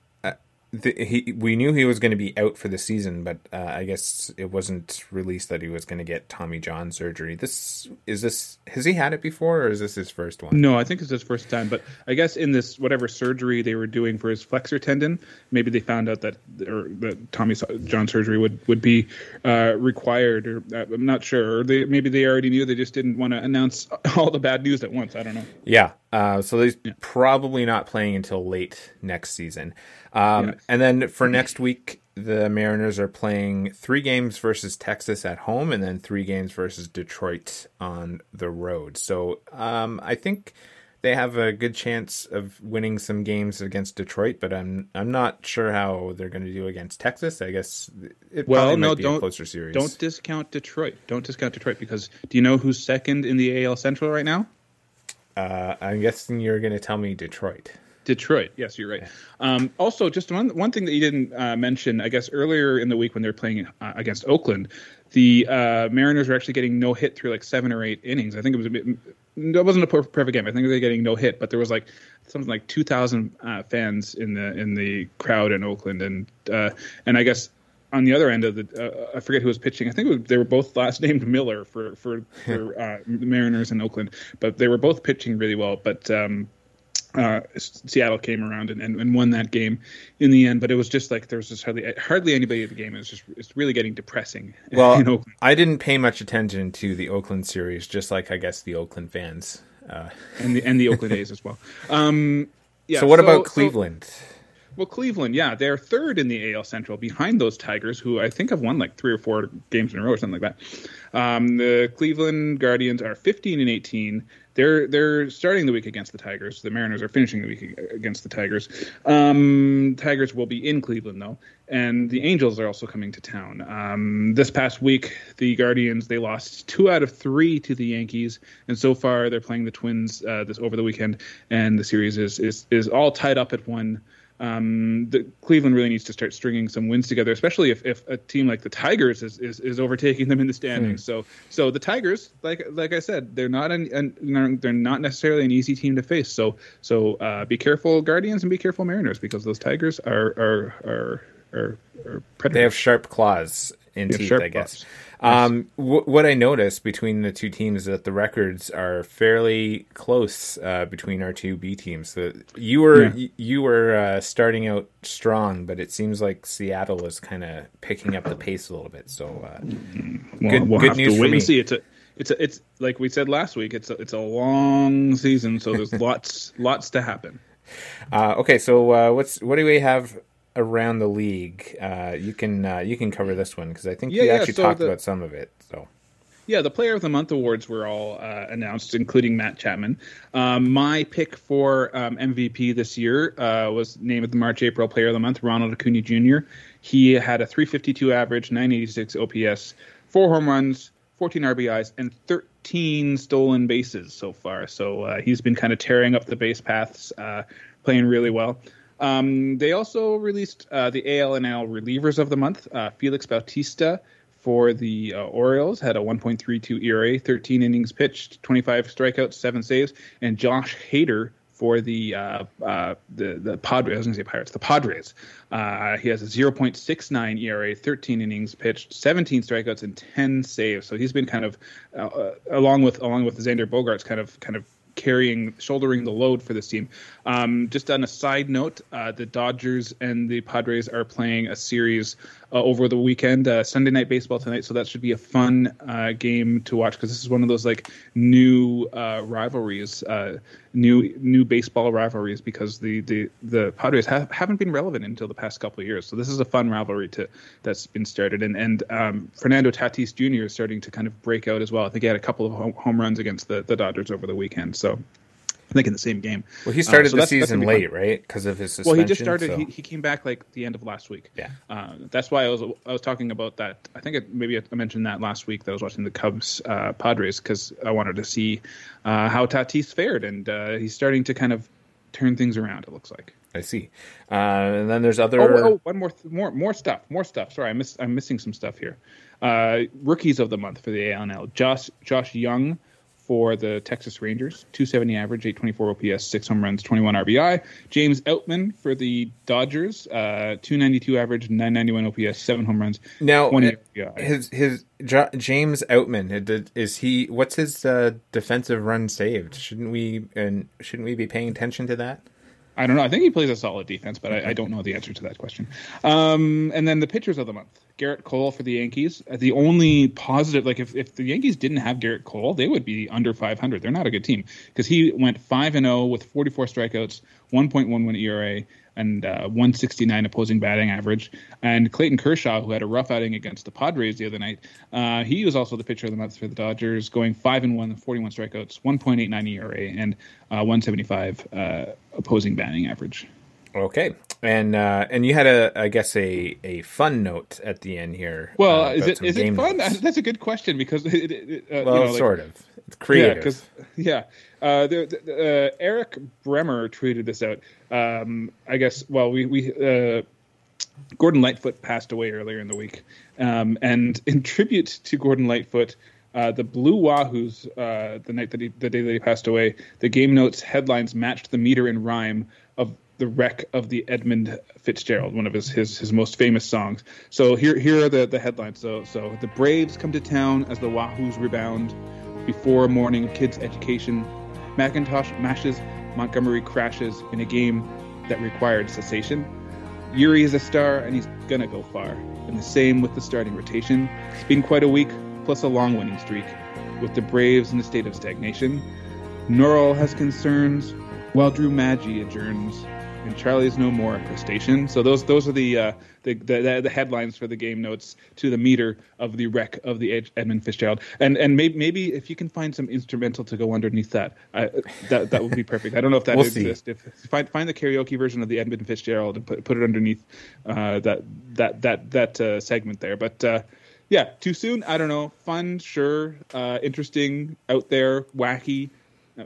the, he we knew he was going to be out for the season, but uh, I guess it wasn't released that he was going to get Tommy John surgery. This is this has he had it before, or is this his first one? No, I think it's his first time. But I guess in this whatever surgery they were doing for his flexor tendon, maybe they found out that or that Tommy John surgery would would be uh, required. Or uh, I'm not sure. Or they maybe they already knew. They just didn't want to announce all the bad news at once. I don't know. Yeah, uh, so he's probably not playing until late next season. Um, Yes. And then for next week, the Mariners are playing three games versus Texas at home, and then three games versus Detroit on the road. So um, I think they have a good chance of winning some games against Detroit, but I'm I'm not sure how they're going to do against Texas. I guess it Well, probably no, might be don't closer series. don't discount Detroit. Don't discount Detroit because do you know who's second in the AL Central right now? Uh, I'm guessing you're going to tell me Detroit. Detroit. Yes, you're right. Um, also, just one one thing that you didn't uh, mention, I guess earlier in the week when they were playing uh, against Oakland, the uh, Mariners were actually getting no hit through like seven or eight innings. I think it was a bit. That wasn't a perfect game. I think they were getting no hit, but there was like something like two thousand uh, fans in the in the crowd in Oakland, and uh, and I guess on the other end of the, uh, I forget who was pitching. I think it was, they were both last named Miller for for, for uh, the Mariners in Oakland, but they were both pitching really well. But um, uh, Seattle came around and, and, and won that game in the end. But it was just like there was just hardly hardly anybody at the game. It was just it's really getting depressing. Well, in Oakland. I didn't pay much attention to the Oakland series, just like I guess the Oakland fans. Uh, and the and the Oakland A's as well. Um, yeah. so what about so- Cleveland? Well, Cleveland, yeah, they're third in the AL Central behind those Tigers, who I think have won like three or four games in a row or something like that. Um, the Cleveland Guardians are 15 and 18. They're they're starting the week against the Tigers. The Mariners are finishing the week against the Tigers. Um, Tigers will be in Cleveland though, and the Angels are also coming to town. Um, this past week, the Guardians they lost two out of three to the Yankees, and so far they're playing the Twins uh, this over the weekend, and the series is is is all tied up at one um, the Cleveland really needs to start stringing some wins together, especially if, if a team like the Tigers is, is, is overtaking them in the standings. So so the Tigers, like like I said, they're not an, an they're not necessarily an easy team to face. So so uh, be careful, Guardians, and be careful, Mariners, because those Tigers are are are are, are predators. They have sharp claws in They teeth, I guess. claws. Um, w- what I noticed between the two teams is that the records are fairly close uh, between our two B teams. So you were Yeah. y- you were uh, starting out strong, but it seems like Seattle is kind of picking up the pace a little bit. So uh, Well, good- we'll good have news to wait and see. It's a it's a, it's like we said last week. It's a, it's a long season, so there's lots lots to happen. Uh, okay, so uh, what's what do we have around the league? Uh, you can uh, you can cover this one because I think Yeah, you yeah, actually so talked the- about some of it. So Yeah, the Player of the Month awards were all uh, announced, including Matt Chapman. Um, my pick for um, MVP this year uh, was named the March April Player of the Month, Ronald Acuna Jr. He had a 352 average, 986 OPS, four home runs, 14 RBIs, and 13 stolen bases so far. So uh, he's been kind of tearing up the base paths, uh, playing really well. Um, they also released uh, the AL and NL relievers of the month. Uh, Felix Bautista for the uh, Orioles had a 1.32 ERA, 13 innings pitched, 25 strikeouts, seven saves, and Josh Hader for the uh, uh, the the Padres. I was going to say Pirates. The Padres. Uh, he has a 0.69 ERA, 13 innings pitched, 17 strikeouts, and 10 saves. So he's been kind of uh, uh, along with along with Xander Bogaerts, kind of kind of carrying, shouldering the load for this team. Um, just on a side note, uh, the Dodgers and the Padres are playing a series uh, over the weekend, uh, Sunday night baseball tonight. So that should be a fun uh, game to watch because this is one of those like new uh, rivalries, uh, new new baseball rivalries because the the the Padres have, haven't been relevant until the past couple of years. So this is a fun rivalry to that's been started, and and um, Fernando Tatis Jr. is starting to kind of break out as well. I think he had a couple of home, home runs against the, the Dodgers over the weekend. So I think in the same game. Well, he started Uh, so the season late, fun. right? Because of his suspension. Well, he just started. so- He, he came back like the end of last week. Yeah. Uh, that's why I was I was talking about that. I think it, maybe I mentioned that last week that I was watching the Cubs uh, Padres because I wanted to see uh, how Tatis fared, and uh, he's starting to kind of turn things around. It looks like. I see. Uh, and then there's other. Oh, oh, one more, th- more, more stuff, more stuff. Sorry, I miss, I'm missing some stuff here. Uh, rookies of the month for the ALNL: Josh, Josh Jung for the Texas Rangers, 270 average, 824 OPS, six home runs, 21 RBI. James Outman for the Dodgers, uh, 292 average, 991 OPS, seven home runs, Now, 20 uh, RBI. his his Jo- James Outman is he? What's his uh, defensive run saved? Shouldn't we and shouldn't we be paying attention to that? I don't know. I think he plays a solid defense, but I, I don't know the answer to that question. Um, and then the pitchers of the month: Gerrit Cole for the Yankees. Uh, The only positive, like if, if the Yankees didn't have Gerrit Cole, they would be under 500. They're not a good team because he went five and zero with 44 strikeouts, 1.11 ERA, and uh, 169 opposing batting average. And Clayton Kershaw, who had a rough outing against the Padres the other night, uh, he was also the pitcher of the month for the Dodgers, going five and one, 41 strikeouts, 1.89 ERA, and uh, 175 uh, opposing batting average. Okay, and uh, and you had a I guess a, a fun note at the end here. Well, uh, is it is it fun? notes. That's a good question because it, it, uh, Well, you know, like, sort of. It's creative. because yeah, uh, the, the, uh, Eric Bremer tweeted this out. Um, I guess. Well, we we uh, Gordon Lightfoot passed away earlier in the week, um, and in tribute to Gordon Lightfoot. Uh, the Blue Wahoos, uh, the night that he, the day that he passed away, the game notes headlines matched the meter and rhyme of the wreck of the Edmund Fitzgerald, one of his his, his most famous songs. So here here are the, the headlines. So so the Braves come to town as the Wahoos rebound before morning of kids' education. Macintosh mashes, Montgomery crashes in a game that required cessation. Yuri is a star and he's gonna go far. And the same with the starting rotation. It's been quite a week, plus a long winning streak, with the Braves in a state of stagnation. Norrell has concerns, while Drew Maggi adjourns, and Charlie's no more at the station. So those those are the uh, the, the the headlines for the game notes to the meter of the wreck of the Ed- Edmund Fitzgerald. And and maybe maybe if you can find some instrumental to go underneath that, uh, that that would be perfect. I don't know if that We'll exists. If find find the karaoke version of the Edmund Fitzgerald and put put it underneath uh, that that that that uh, segment there. But uh, yeah, too soon. I don't know. Fun, sure. Uh, interesting, out there, wacky.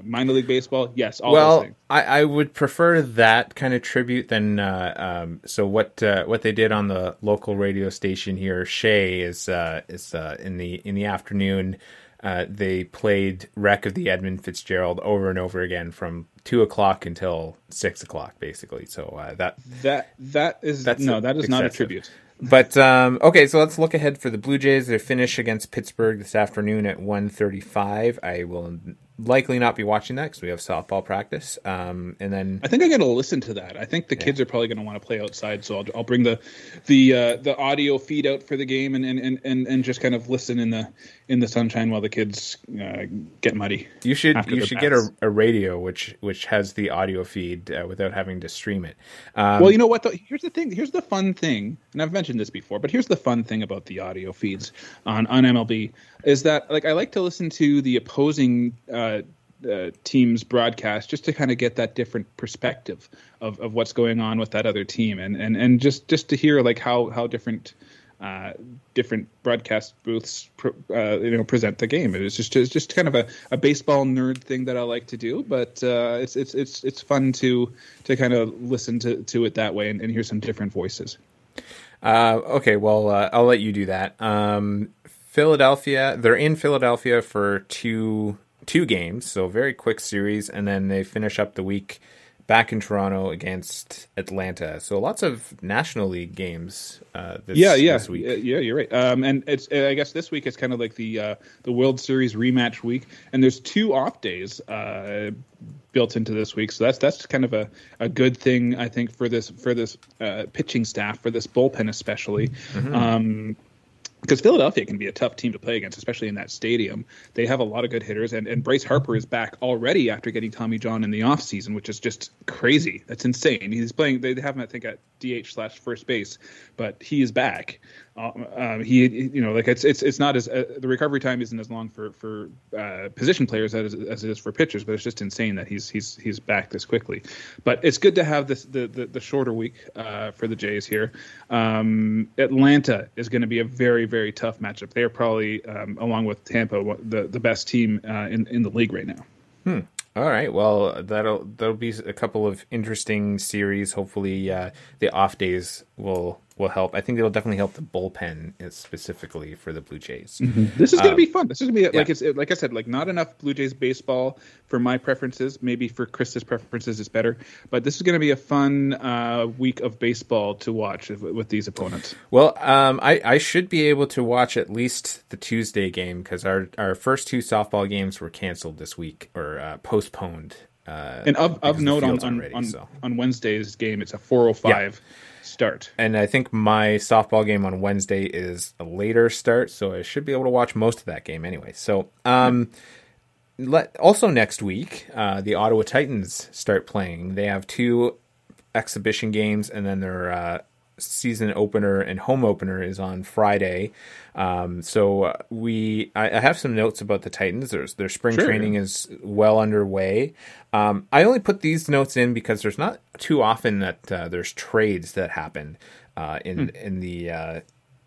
Minor league baseball, yes. All well. I, I would prefer that kind of tribute than uh, um, so what uh, what they did on the local radio station here. CHEZ is uh, is uh, in the in the afternoon. Uh, they played "Wreck of the Edmund Fitzgerald" over and over again from two o'clock until six o'clock, basically. So uh, that That that is That's no, that is not a tribute. But um, okay, so let's look ahead for the Blue Jays. They finish against Pittsburgh this afternoon at 1.35. I will likely not be watching that because we have softball practice. Um, and then I think I got to listen to that. I think the kids are probably going to want to play outside, so I'll, I'll bring the the uh, the audio feed out for the game and, and, and, and just kind of listen in the in the sunshine while the kids uh, get muddy. you should you should get a, a radio which which has the audio feed uh, without having to stream it. Um, Well, you know what? Though? Here's the thing. Here's the fun thing, and I've mentioned this before, but here's the fun thing about the audio feeds on on MLB is that like I like to listen to the opposing. Uh, uh, team's broadcast just to kind of get that different perspective of, of what's going on with that other team and, and, and just, just to hear like how, how different uh, different broadcast booths uh, you know present the game. It's just it's just kind of a, a baseball nerd thing that I like to do, but uh, it's it's it's it's fun to to kind of listen to, to it that way and, and hear some different voices. Uh, okay, well, uh, I'll let you do that. Um, Philadelphia, they're in Philadelphia for two two games, so very quick series, and then they finish up the week back in Toronto against Atlanta. So lots of National League games. Uh, this, yeah, yeah, this week. yeah. You're right. Um, and it's I guess this week is kind of like the uh, the World Series rematch week, and there's two off days uh, built into this week. So that's that's kind of a, a good thing I think for this for this uh, pitching staff for this bullpen especially. Mm-hmm. Um, because Philadelphia can be a tough team to play against, especially in that stadium. They have a lot of good hitters, and, and Bryce Harper is back already after getting Tommy John in the offseason, which is just crazy. That's insane. He's playing, they have him, I think, at DH slash first base, but he is back. Uh, um, he, you know, like it's it's it's not as uh, the recovery time isn't as long for for uh, position players as, as it is for pitchers, but it's just insane that he's he's he's back this quickly. But it's good to have this the the, the shorter week uh, for the Jays here. Um, Atlanta is going to be a very very tough matchup. They're probably um, along with Tampa the the best team uh, in in the league right now. Hmm. All right. Well, that'll that'll be a couple of interesting series. Hopefully, uh, the off days will will help. I think it'll definitely help the bullpen uh, specifically for the Blue Jays. Mm-hmm. This is going to um, be fun. This is going to be like it's like I said, like not enough Blue Jays baseball for my preferences. Maybe for Chris's preferences, it's better. But this is going to be a fun uh, week of baseball to watch with, with these opponents. Well, um, I, I should be able to watch at least the Tuesday game because our our first two softball games were canceled this week or uh, postponed. Uh, and of, of note on on, ready, on, so. on, Wednesday's game, it's a 405. Yeah start. And I think my softball game on Wednesday is a later start, so I should be able to watch most of that game anyway. So, um, let also next week, uh, the Ottawa Titans start playing. They have two exhibition games, and then their uh, season opener and home opener is on Friday. Um, so uh, we, I, I, have some notes about the Titans. There's, their spring sure. training is well underway. Um, I only put these notes in because there's not too often that uh, there's trades that happen uh, in hmm. in the uh,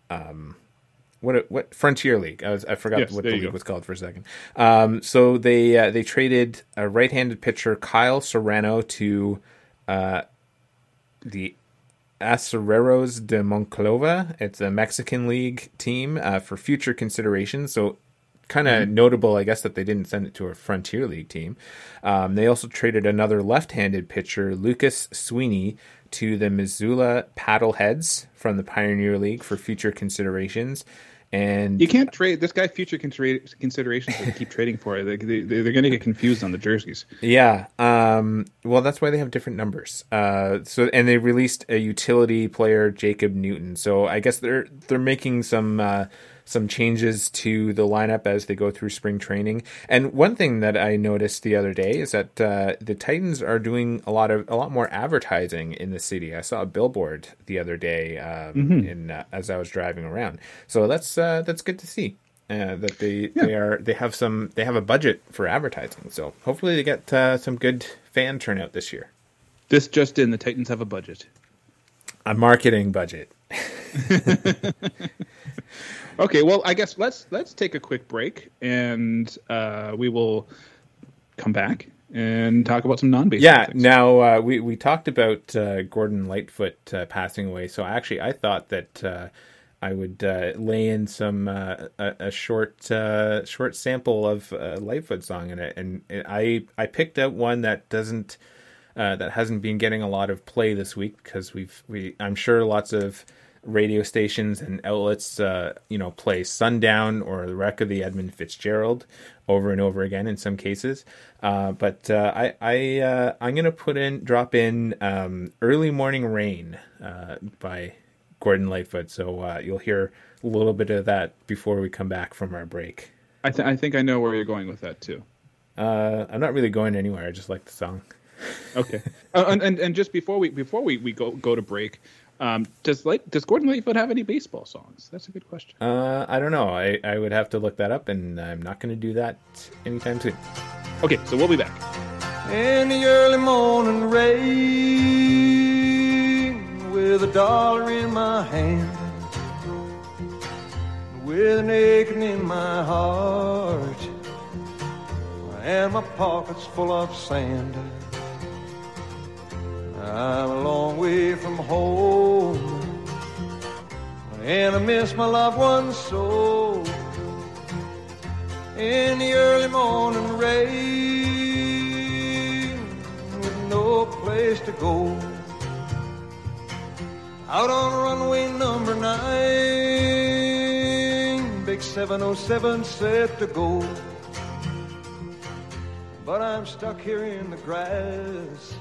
um, what what Frontier League. I, was, I forgot yes, what the league go. was called for a second. Um, so they uh, they traded a right-handed pitcher Kyle Serrano to uh, the Acereros de Monclova. It's a Mexican league team uh, for future consideration. So kind of mm-hmm. notable, I guess, that they didn't send it to a Frontier League team. Um, they also traded another left-handed pitcher, Lucas Sweeney, to the Missoula Paddleheads from the Pioneer League for future considerations. And you can't trade this guy future considerations that they keep trading for. They, they, they're going to get confused on the jerseys. Yeah. Um, well, that's why they have different numbers. Uh, so and they released a utility player, Jacob Newton. So I guess they're they're making some. Uh, some changes to the lineup as they go through spring training. And one thing that I noticed the other day is that uh, the Titans are doing a lot of a lot more advertising in the city. I saw a billboard the other day um, mm-hmm. in uh, as I was driving around. So that's uh, that's good to see. Uh, that they yeah. they are they have some they have a budget for advertising. So hopefully they get uh, some good fan turnout this year. This just in: the Titans have a budget. A marketing budget. Okay, well, I guess let's let's take a quick break, and uh, we will come back and talk about some non-baseball. Yeah. Things. Now uh, we we talked about uh, Gordon Lightfoot uh, passing away, so actually I thought that uh, I would uh, lay in some a, a, short short sample of a Lightfoot song in it, and I I picked out one that doesn't. that hasn't been getting a lot of play this week because we've we I'm sure lots of radio stations and outlets, uh, you know, play Sundown or the wreck of the Edmund Fitzgerald over and over again in some cases. Uh, but uh, I, I uh, I'm gonna put in drop in um, "Early Morning Rain" uh, by Gordon Lightfoot, so uh, you'll hear a little bit of that before we come back from our break. I, th- I think I know where you're going with that too. I'm not really going anywhere. I just like the song. okay, and, and and just before we before we, we go go to break, um, does Light, does Gordon Lightfoot have any baseball songs? That's a good question. Uh, I don't know. I, I would have to look that up, and I'm not going to do that anytime soon. Okay, so we'll be back. In the early morning rain, with a dollar in my hand, with an aching in my heart, and my pockets full of sand. I'm a long way from home. And I miss my loved ones so. In the early morning rain, with no place to go. Out on runway number nine, big 707 set to go. But I'm stuck here in the grass.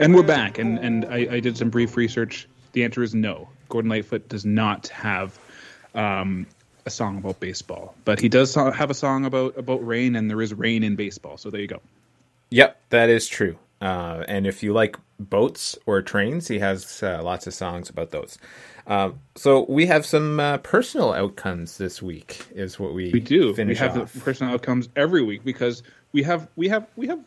And we're back, and and I, I did some brief research. The answer is no. Gordon Lightfoot does not have um, a song about baseball, but he does have a song about about rain, and there is rain in baseball. So there you go. Yep, that is true. Uh, and if you like boats or trains, he has uh, lots of songs about those. Uh, so we have some uh, personal outcomes this week, is what we We do. We have personal outcomes every week because we have we have we have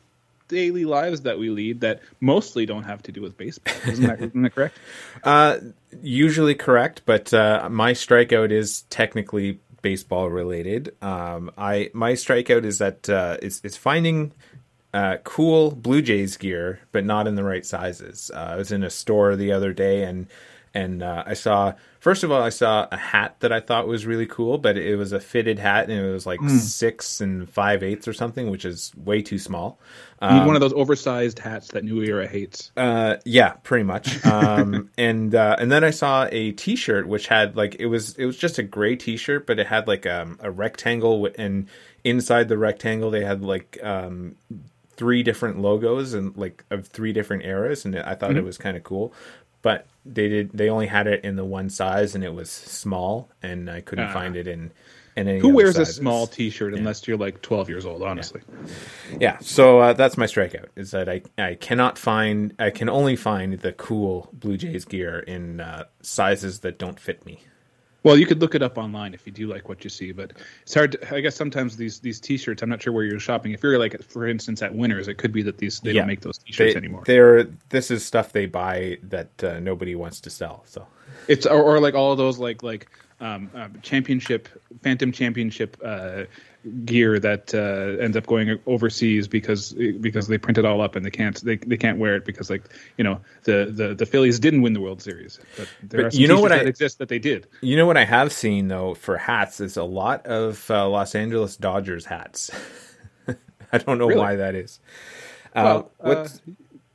daily lives that we lead that mostly don't have to do with baseball. Isn't that, isn't that correct? Uh, usually correct, but uh, my strikeout is technically baseball related. Um, I my strikeout is that uh, it's it's finding uh, cool Blue Jays gear, but not in the right sizes. Uh, I was in a store the other day and and uh, I saw first of all I saw a hat that I thought was really cool, but it was a fitted hat and it was like six and five eighths or something, which is way too small. You need one of those oversized hats that New Era hates. Uh, yeah, pretty much. Um, and uh, and then I saw a T-shirt which had like it was it was just a gray T-shirt, but it had like um, a rectangle, and inside the rectangle they had like um, three different logos and like of three different eras, and I thought it was kind of cool. But they did they only had it in the one size, and it was small, and I couldn't Ah. find it in. in any Who wears a small T-shirt unless you're like 12 years old? Honestly, Yeah, so uh, that's my strikeout. Is that I I cannot find I can only find the cool Blue Jays gear in uh, sizes that don't fit me. Well, you could look it up online if you do like what you see, but it's hard. To, I guess sometimes these these T-shirts. I'm not sure where you're shopping. If you're like, for instance, at Winners, it could be that these they Yeah. don't make those T-shirts They, anymore. They're this is stuff they buy that uh, nobody wants to sell. So It's or, or like all of those like like um, uh, championship, Phantom Championship uh, gear that uh, ends up going overseas because because they print it all up and they can't they, they can't wear it because like you know the the, the Phillies didn't win the World Series, but there But are some you know what t-shirts I- that exist that they did. you know what I have seen though for hats is a lot of uh, Los Angeles Dodgers hats. I don't know Really? why that is. Uh, Well, uh,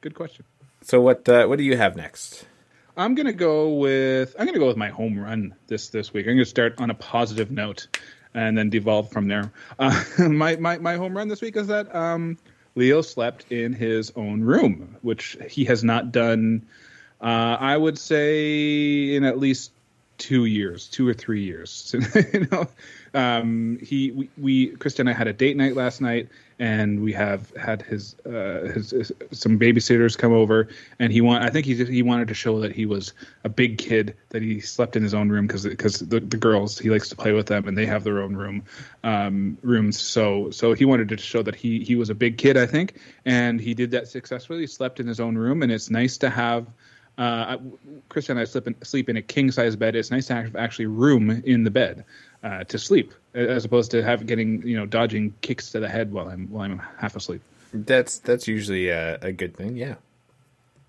good question. so what uh, what do you have next? I'm gonna go with I'm gonna go with my home run this this week. I'm gonna start on a positive note, and then devolve from there. Uh, my my my home run this week is that um, Leo slept in his own room, which he has not done. Uh, I would say in at least two years, two or three years. you know, um, he we, we and I had a date night last night, and we have had his, uh, his, his some babysitters come over, and he want I think he he wanted to show that he was a big kid that he slept in his own room because because the, the girls he likes to play with them and they have their own room um, rooms. So so he wanted to show that he he was a big kid I think, and he did that successfully. He slept in his own room, and it's nice to have. Uh, I- Krista and I sleep in, sleep in a king size bed. It's nice to have actually room in the bed uh, to sleep, as opposed to have getting you know dodging kicks to the head while I'm while I'm half asleep. That's that's usually a, a good thing. Yeah.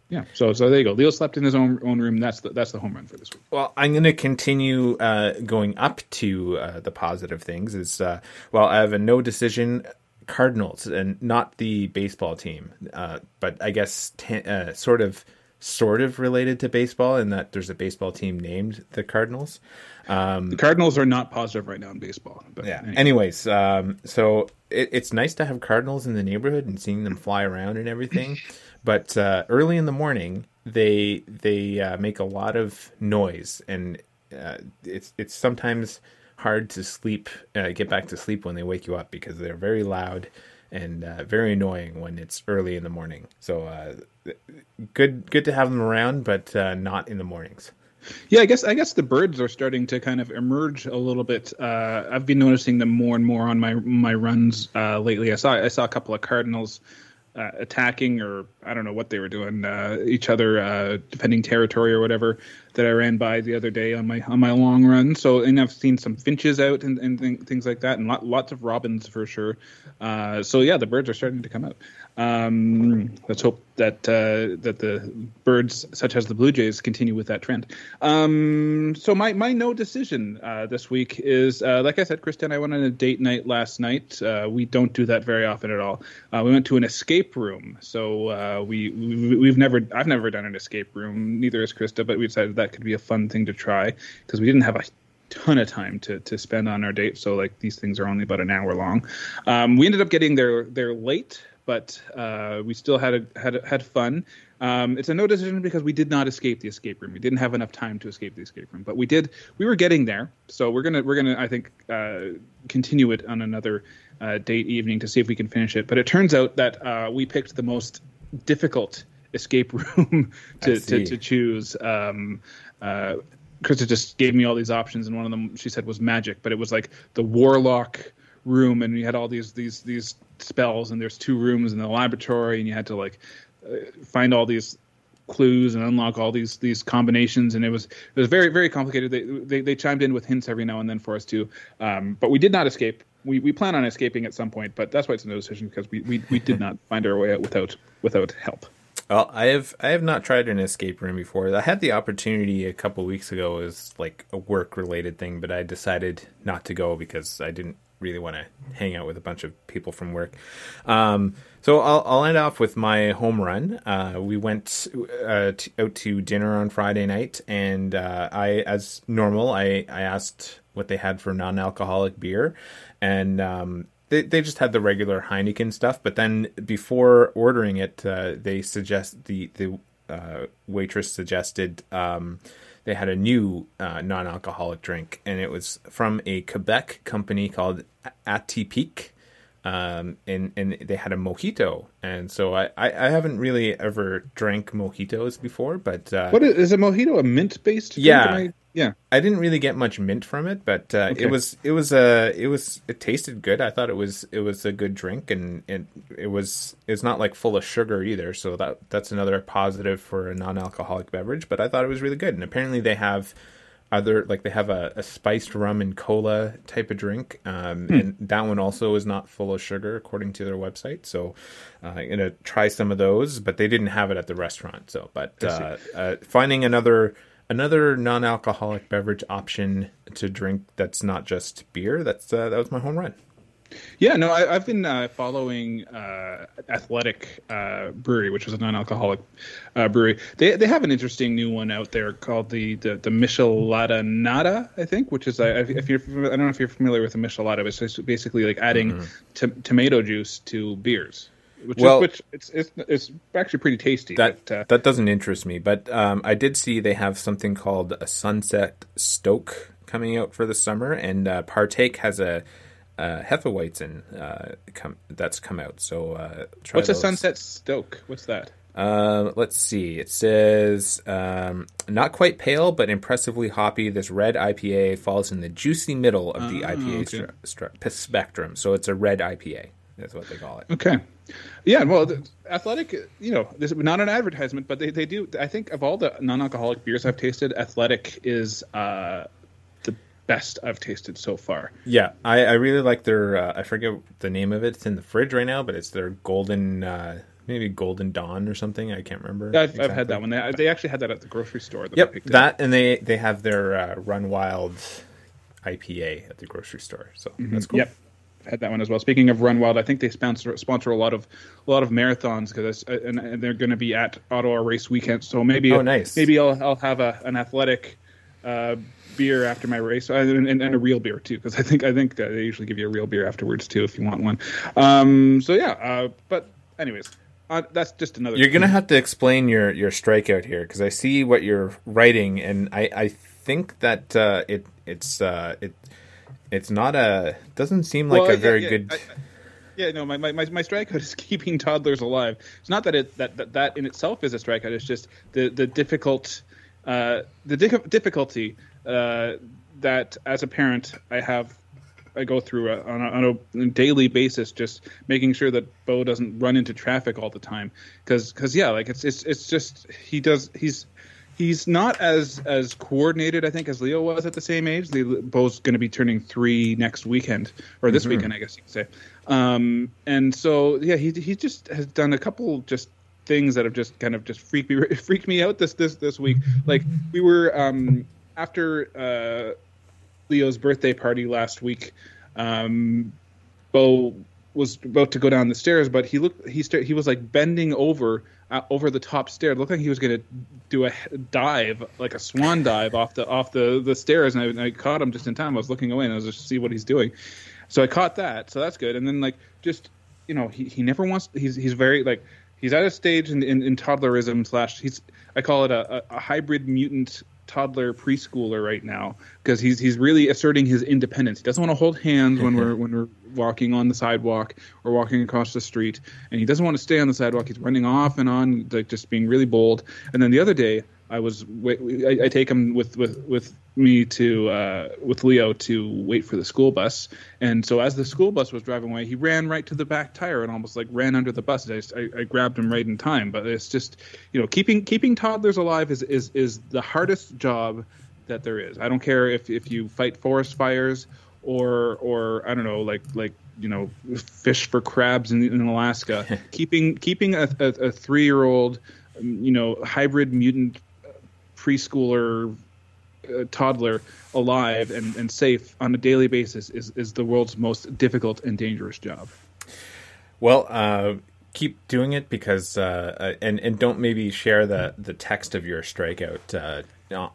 Yeah. So so there you go. Leo slept in his own own room. That's the that's the home run for this week. Well, I'm going to continue uh, going up to uh, the positive things. Is uh, well, I have a no decision Cardinals and not the baseball team, uh, but I guess t- uh, sort of sort of related to baseball in that there's a baseball team named the Cardinals. The Cardinals are not positive right now in baseball. But Yeah. anyway. Anyways, um, so it, it's nice to have cardinals in the neighborhood and seeing them fly around and everything. but uh, early in the morning, they they uh, make a lot of noise, and uh, it's it's sometimes hard to sleep, uh, get back to sleep when they wake you up because they're very loud and uh, very annoying when it's early in the morning. So uh, good good to have them around, but uh, not in the mornings. Yeah, I guess I guess the birds are starting to kind of emerge a little bit. Uh, I've been noticing them more and more on my my runs uh, lately. I saw I saw a couple of cardinals uh, attacking, or I don't know what they were doing, uh, each other uh, defending territory or whatever. that I ran by the other day on my on my long run. So and I've seen some finches out and, and th- things like that, and lot, lots of robins for sure. Uh, so yeah, the birds are starting to come out. Um, let's hope that uh, that the birds, such as the blue jays, continue with that trend. Um, so my my no decision uh, this week is uh, like I said, Krista I went on a date night last night. Uh, we don't do that very often at all. Uh, we went to an escape room. So uh, we, we we've never I've never done an escape room. Neither has Krista, but we decided that could be a fun thing to try because we didn't have a ton of time to to spend on our date. So like these things are only about an hour long. Um, we ended up getting there there late but uh, we still had a, had had fun. Um, it's a no decision because we did not escape the escape room. We didn't have enough time to escape the escape room, but we did. We were getting there, so we're gonna we're gonna I think uh, continue it on another uh, date evening to see if we can finish it. But it turns out that uh, we picked the most difficult escape room to, to, to choose. Um, uh, Krista just gave me all these options, and one of them she said was magic, but it was like the warlock room, and we had all these these these spells, and there's two rooms in the laboratory, and you had to like uh, find all these clues and unlock all these these combinations and it was it was very very complicated. They they, they chimed in with hints every now and then for us too um, but we did not escape. We, we plan on escaping at some point but that's why it's a no decision because we, we, we did not find our way out without without help. Well, I have I have not tried an escape room before. I had the opportunity a couple weeks ago as like a work related thing, but I decided not to go because I didn't really want to hang out with a bunch of people from work. Um, so I'll, I'll, end off with my home run. Uh, we went uh, out to dinner on Friday night, and uh, I, as normal, I, I asked what they had for non-alcoholic beer, and um, they they just had the regular Heineken stuff. But then before ordering it, uh, they suggest the the uh, waitress suggested. Um, they had a new uh, non-alcoholic drink, and it was from a Quebec company called Atypique. Um, and and they had a mojito, and so I, I, I, haven't really ever drank mojitos before, but uh, what is, is a mojito? A mint based? Yeah, yeah, I didn't really get much mint from it, but uh, okay. it was it was a uh, it was it tasted good. I thought it was it was a good drink, and it it was it's not like full of sugar either. So that that's another positive for a non-alcoholic beverage. But I thought it was really good, and apparently they have other like they have a, a spiced rum and cola type of drink, um, hmm. and that one also is not full of sugar according to their website. So uh, I'm gonna try some of those, but they didn't have it at the restaurant. So, but uh, uh, finding another another non-alcoholic beverage option to drink that's not just beer. That's uh, that was my home run. Yeah, no, I, have been uh, following uh, Athletic uh, Brewery, which is a non-alcoholic uh, brewery. They they have an interesting new one out there called the the, the Michelada Nada, I think, which is uh, if you're I don't know if you're familiar with the Michelada, but it's basically like adding mm-hmm. tomato juice to beers which well, is which it's, it's it's actually pretty tasty. That but, uh, that doesn't interest me, but um, I did see they have something called a Sunset Stoke coming out for the summer, and uh, Partake has a, a Hefeweizen uh, come, that's come out. So uh, what's those. a Sunset Stoke? What's that? Uh, let's see. It says um, not quite pale, but impressively hoppy. This red IPA falls in the juicy middle of the ah, IPA okay. stra- spectrum, so it's a red IPA. That's what they call it. Okay. Yeah, well, Athletic, you know, this is not an advertisement, but they, they do. I think of all the non-alcoholic beers I've tasted, Athletic is uh, the best I've tasted so far. Yeah, I, I really like their. Uh, I forget the name of it. It's in the fridge right now, but it's their golden. Uh, maybe Golden Dawn or something. I can't remember. I've, exactly. I've had that one. They, they actually had that at the grocery store. That yep, that and they they have their uh, Run Wild IPA at the grocery store. So mm-hmm. that's cool. Yep had that one as well. Speaking of Run Wild, I think they sponsor sponsor a lot of a lot of marathons because uh, and, and, they're going to be at Ottawa race weekend. So maybe oh, nice. maybe I'll I'll have a an athletic uh, beer after my race and, and, and, a real beer too because I think I think they usually give you a real beer afterwards too if you want one. Um, so yeah, uh, but anyways. Uh, that's just another. You're gonna have to explain your your strikeout here because I see what you're writing, and I I think that uh, it it's uh, it it's not a doesn't seem like well, a yeah, very yeah, good. I, I, yeah, no, my, my, my strikeout is keeping toddlers alive. It's not that it that, that, that in itself is a strikeout. It's just the the difficult uh, the di- difficulty uh, that as a parent I have I go through a, on, a, on, a, daily basis, just making sure that Bo doesn't run into traffic all the time. Because because yeah, like it's it's it's just he does he's he's not as as coordinated, I think, as Leo was at the same age. They both going to be turning three next weekend or this weekend, I guess you could say. Um, and so yeah, he he just has done a couple just things that have just kind of just freaked me freaked me out this this this week. Like we were um, after uh, Leo's birthday party last week. Um, Bo was about to go down the stairs, but he looked he st- he was like bending over uh, over the top stair. It looked like he was going to do a dive, like a swan dive off the off the the stairs, and I, I, caught him just in time. I was looking away and I was just to see what he's doing. So I caught that, so that's good. And then like just you know he, he never wants he's he's very like he's at a stage in, in, in toddlerism slash he's I call it a, a, a hybrid mutant toddler preschooler right now because he's he's really asserting his independence. He doesn't want to hold hands when we're when we're walking on the sidewalk or walking across the street, and he doesn't want to stay on the sidewalk. He's running off and on, like just being really bold. And then the other day, I was I, I take him with with with me to uh, with Leo to wait for the school bus, and so as the school bus was driving away, he ran right to the back tire and almost like ran under the bus. I, just, I, I grabbed him right in time, but it's just you know keeping keeping toddlers alive is is is the hardest job that there is. I don't care if if you fight forest fires or or I don't know like like you know fish for crabs in, in Alaska. keeping keeping a, a, a three year old you know hybrid mutant preschooler uh, toddler alive and, and safe on a daily basis is, is the world's most difficult and dangerous job. Well, uh, keep doing it because uh, uh and and don't maybe share the the text of your strikeout uh,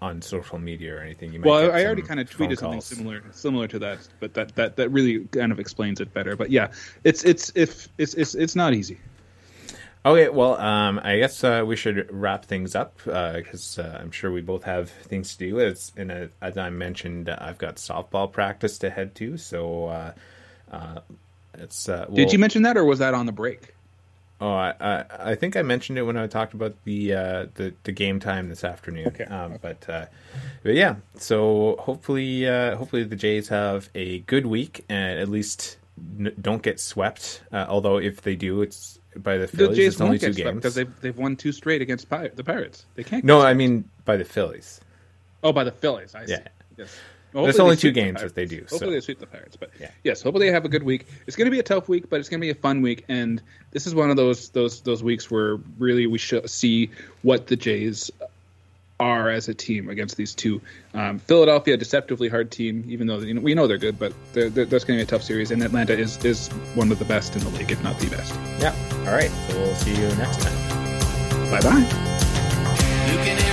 on social media or anything. You might well, I already kind of tweeted something similar similar to that, but that, that that really kind of explains it better. But yeah, it's it's if it's it's it's not easy. Okay, well, um, I guess uh, we should wrap things up because uh, uh, I'm sure we both have things to do. As, and uh, as I mentioned, I've got softball practice to head to, so uh, uh, it's. Well, Did you mention that, or was that on the break? Oh, I, I, I think I mentioned it when I talked about the uh, the, the game time this afternoon. Okay. Um, but uh, but yeah, so hopefully uh, hopefully the Jays have a good week and at least n- don't get swept. although if they do, it's by the Phillies. The Jays it's only two games because they've they've won two straight against Pir- the Pirates. They can't. No, I mean by the Phillies. Oh, by the Phillies. I see. Yeah. Yes. Well, There's only two games the that they do. Hopefully so. they sweep the Pirates, but yeah. yes, hopefully they have a good week. It's going to be a tough week, but it's going to be a fun week, and this is one of those those those weeks where really we should see what the Jays are as a team against these two. Um, Philadelphia, deceptively hard team, even though you know, we know they're good, but they're, they're, that's going to be a tough series. And Atlanta is is one of the best in the league, if not the best. Yeah. All right. So we'll see you next time. Bye bye.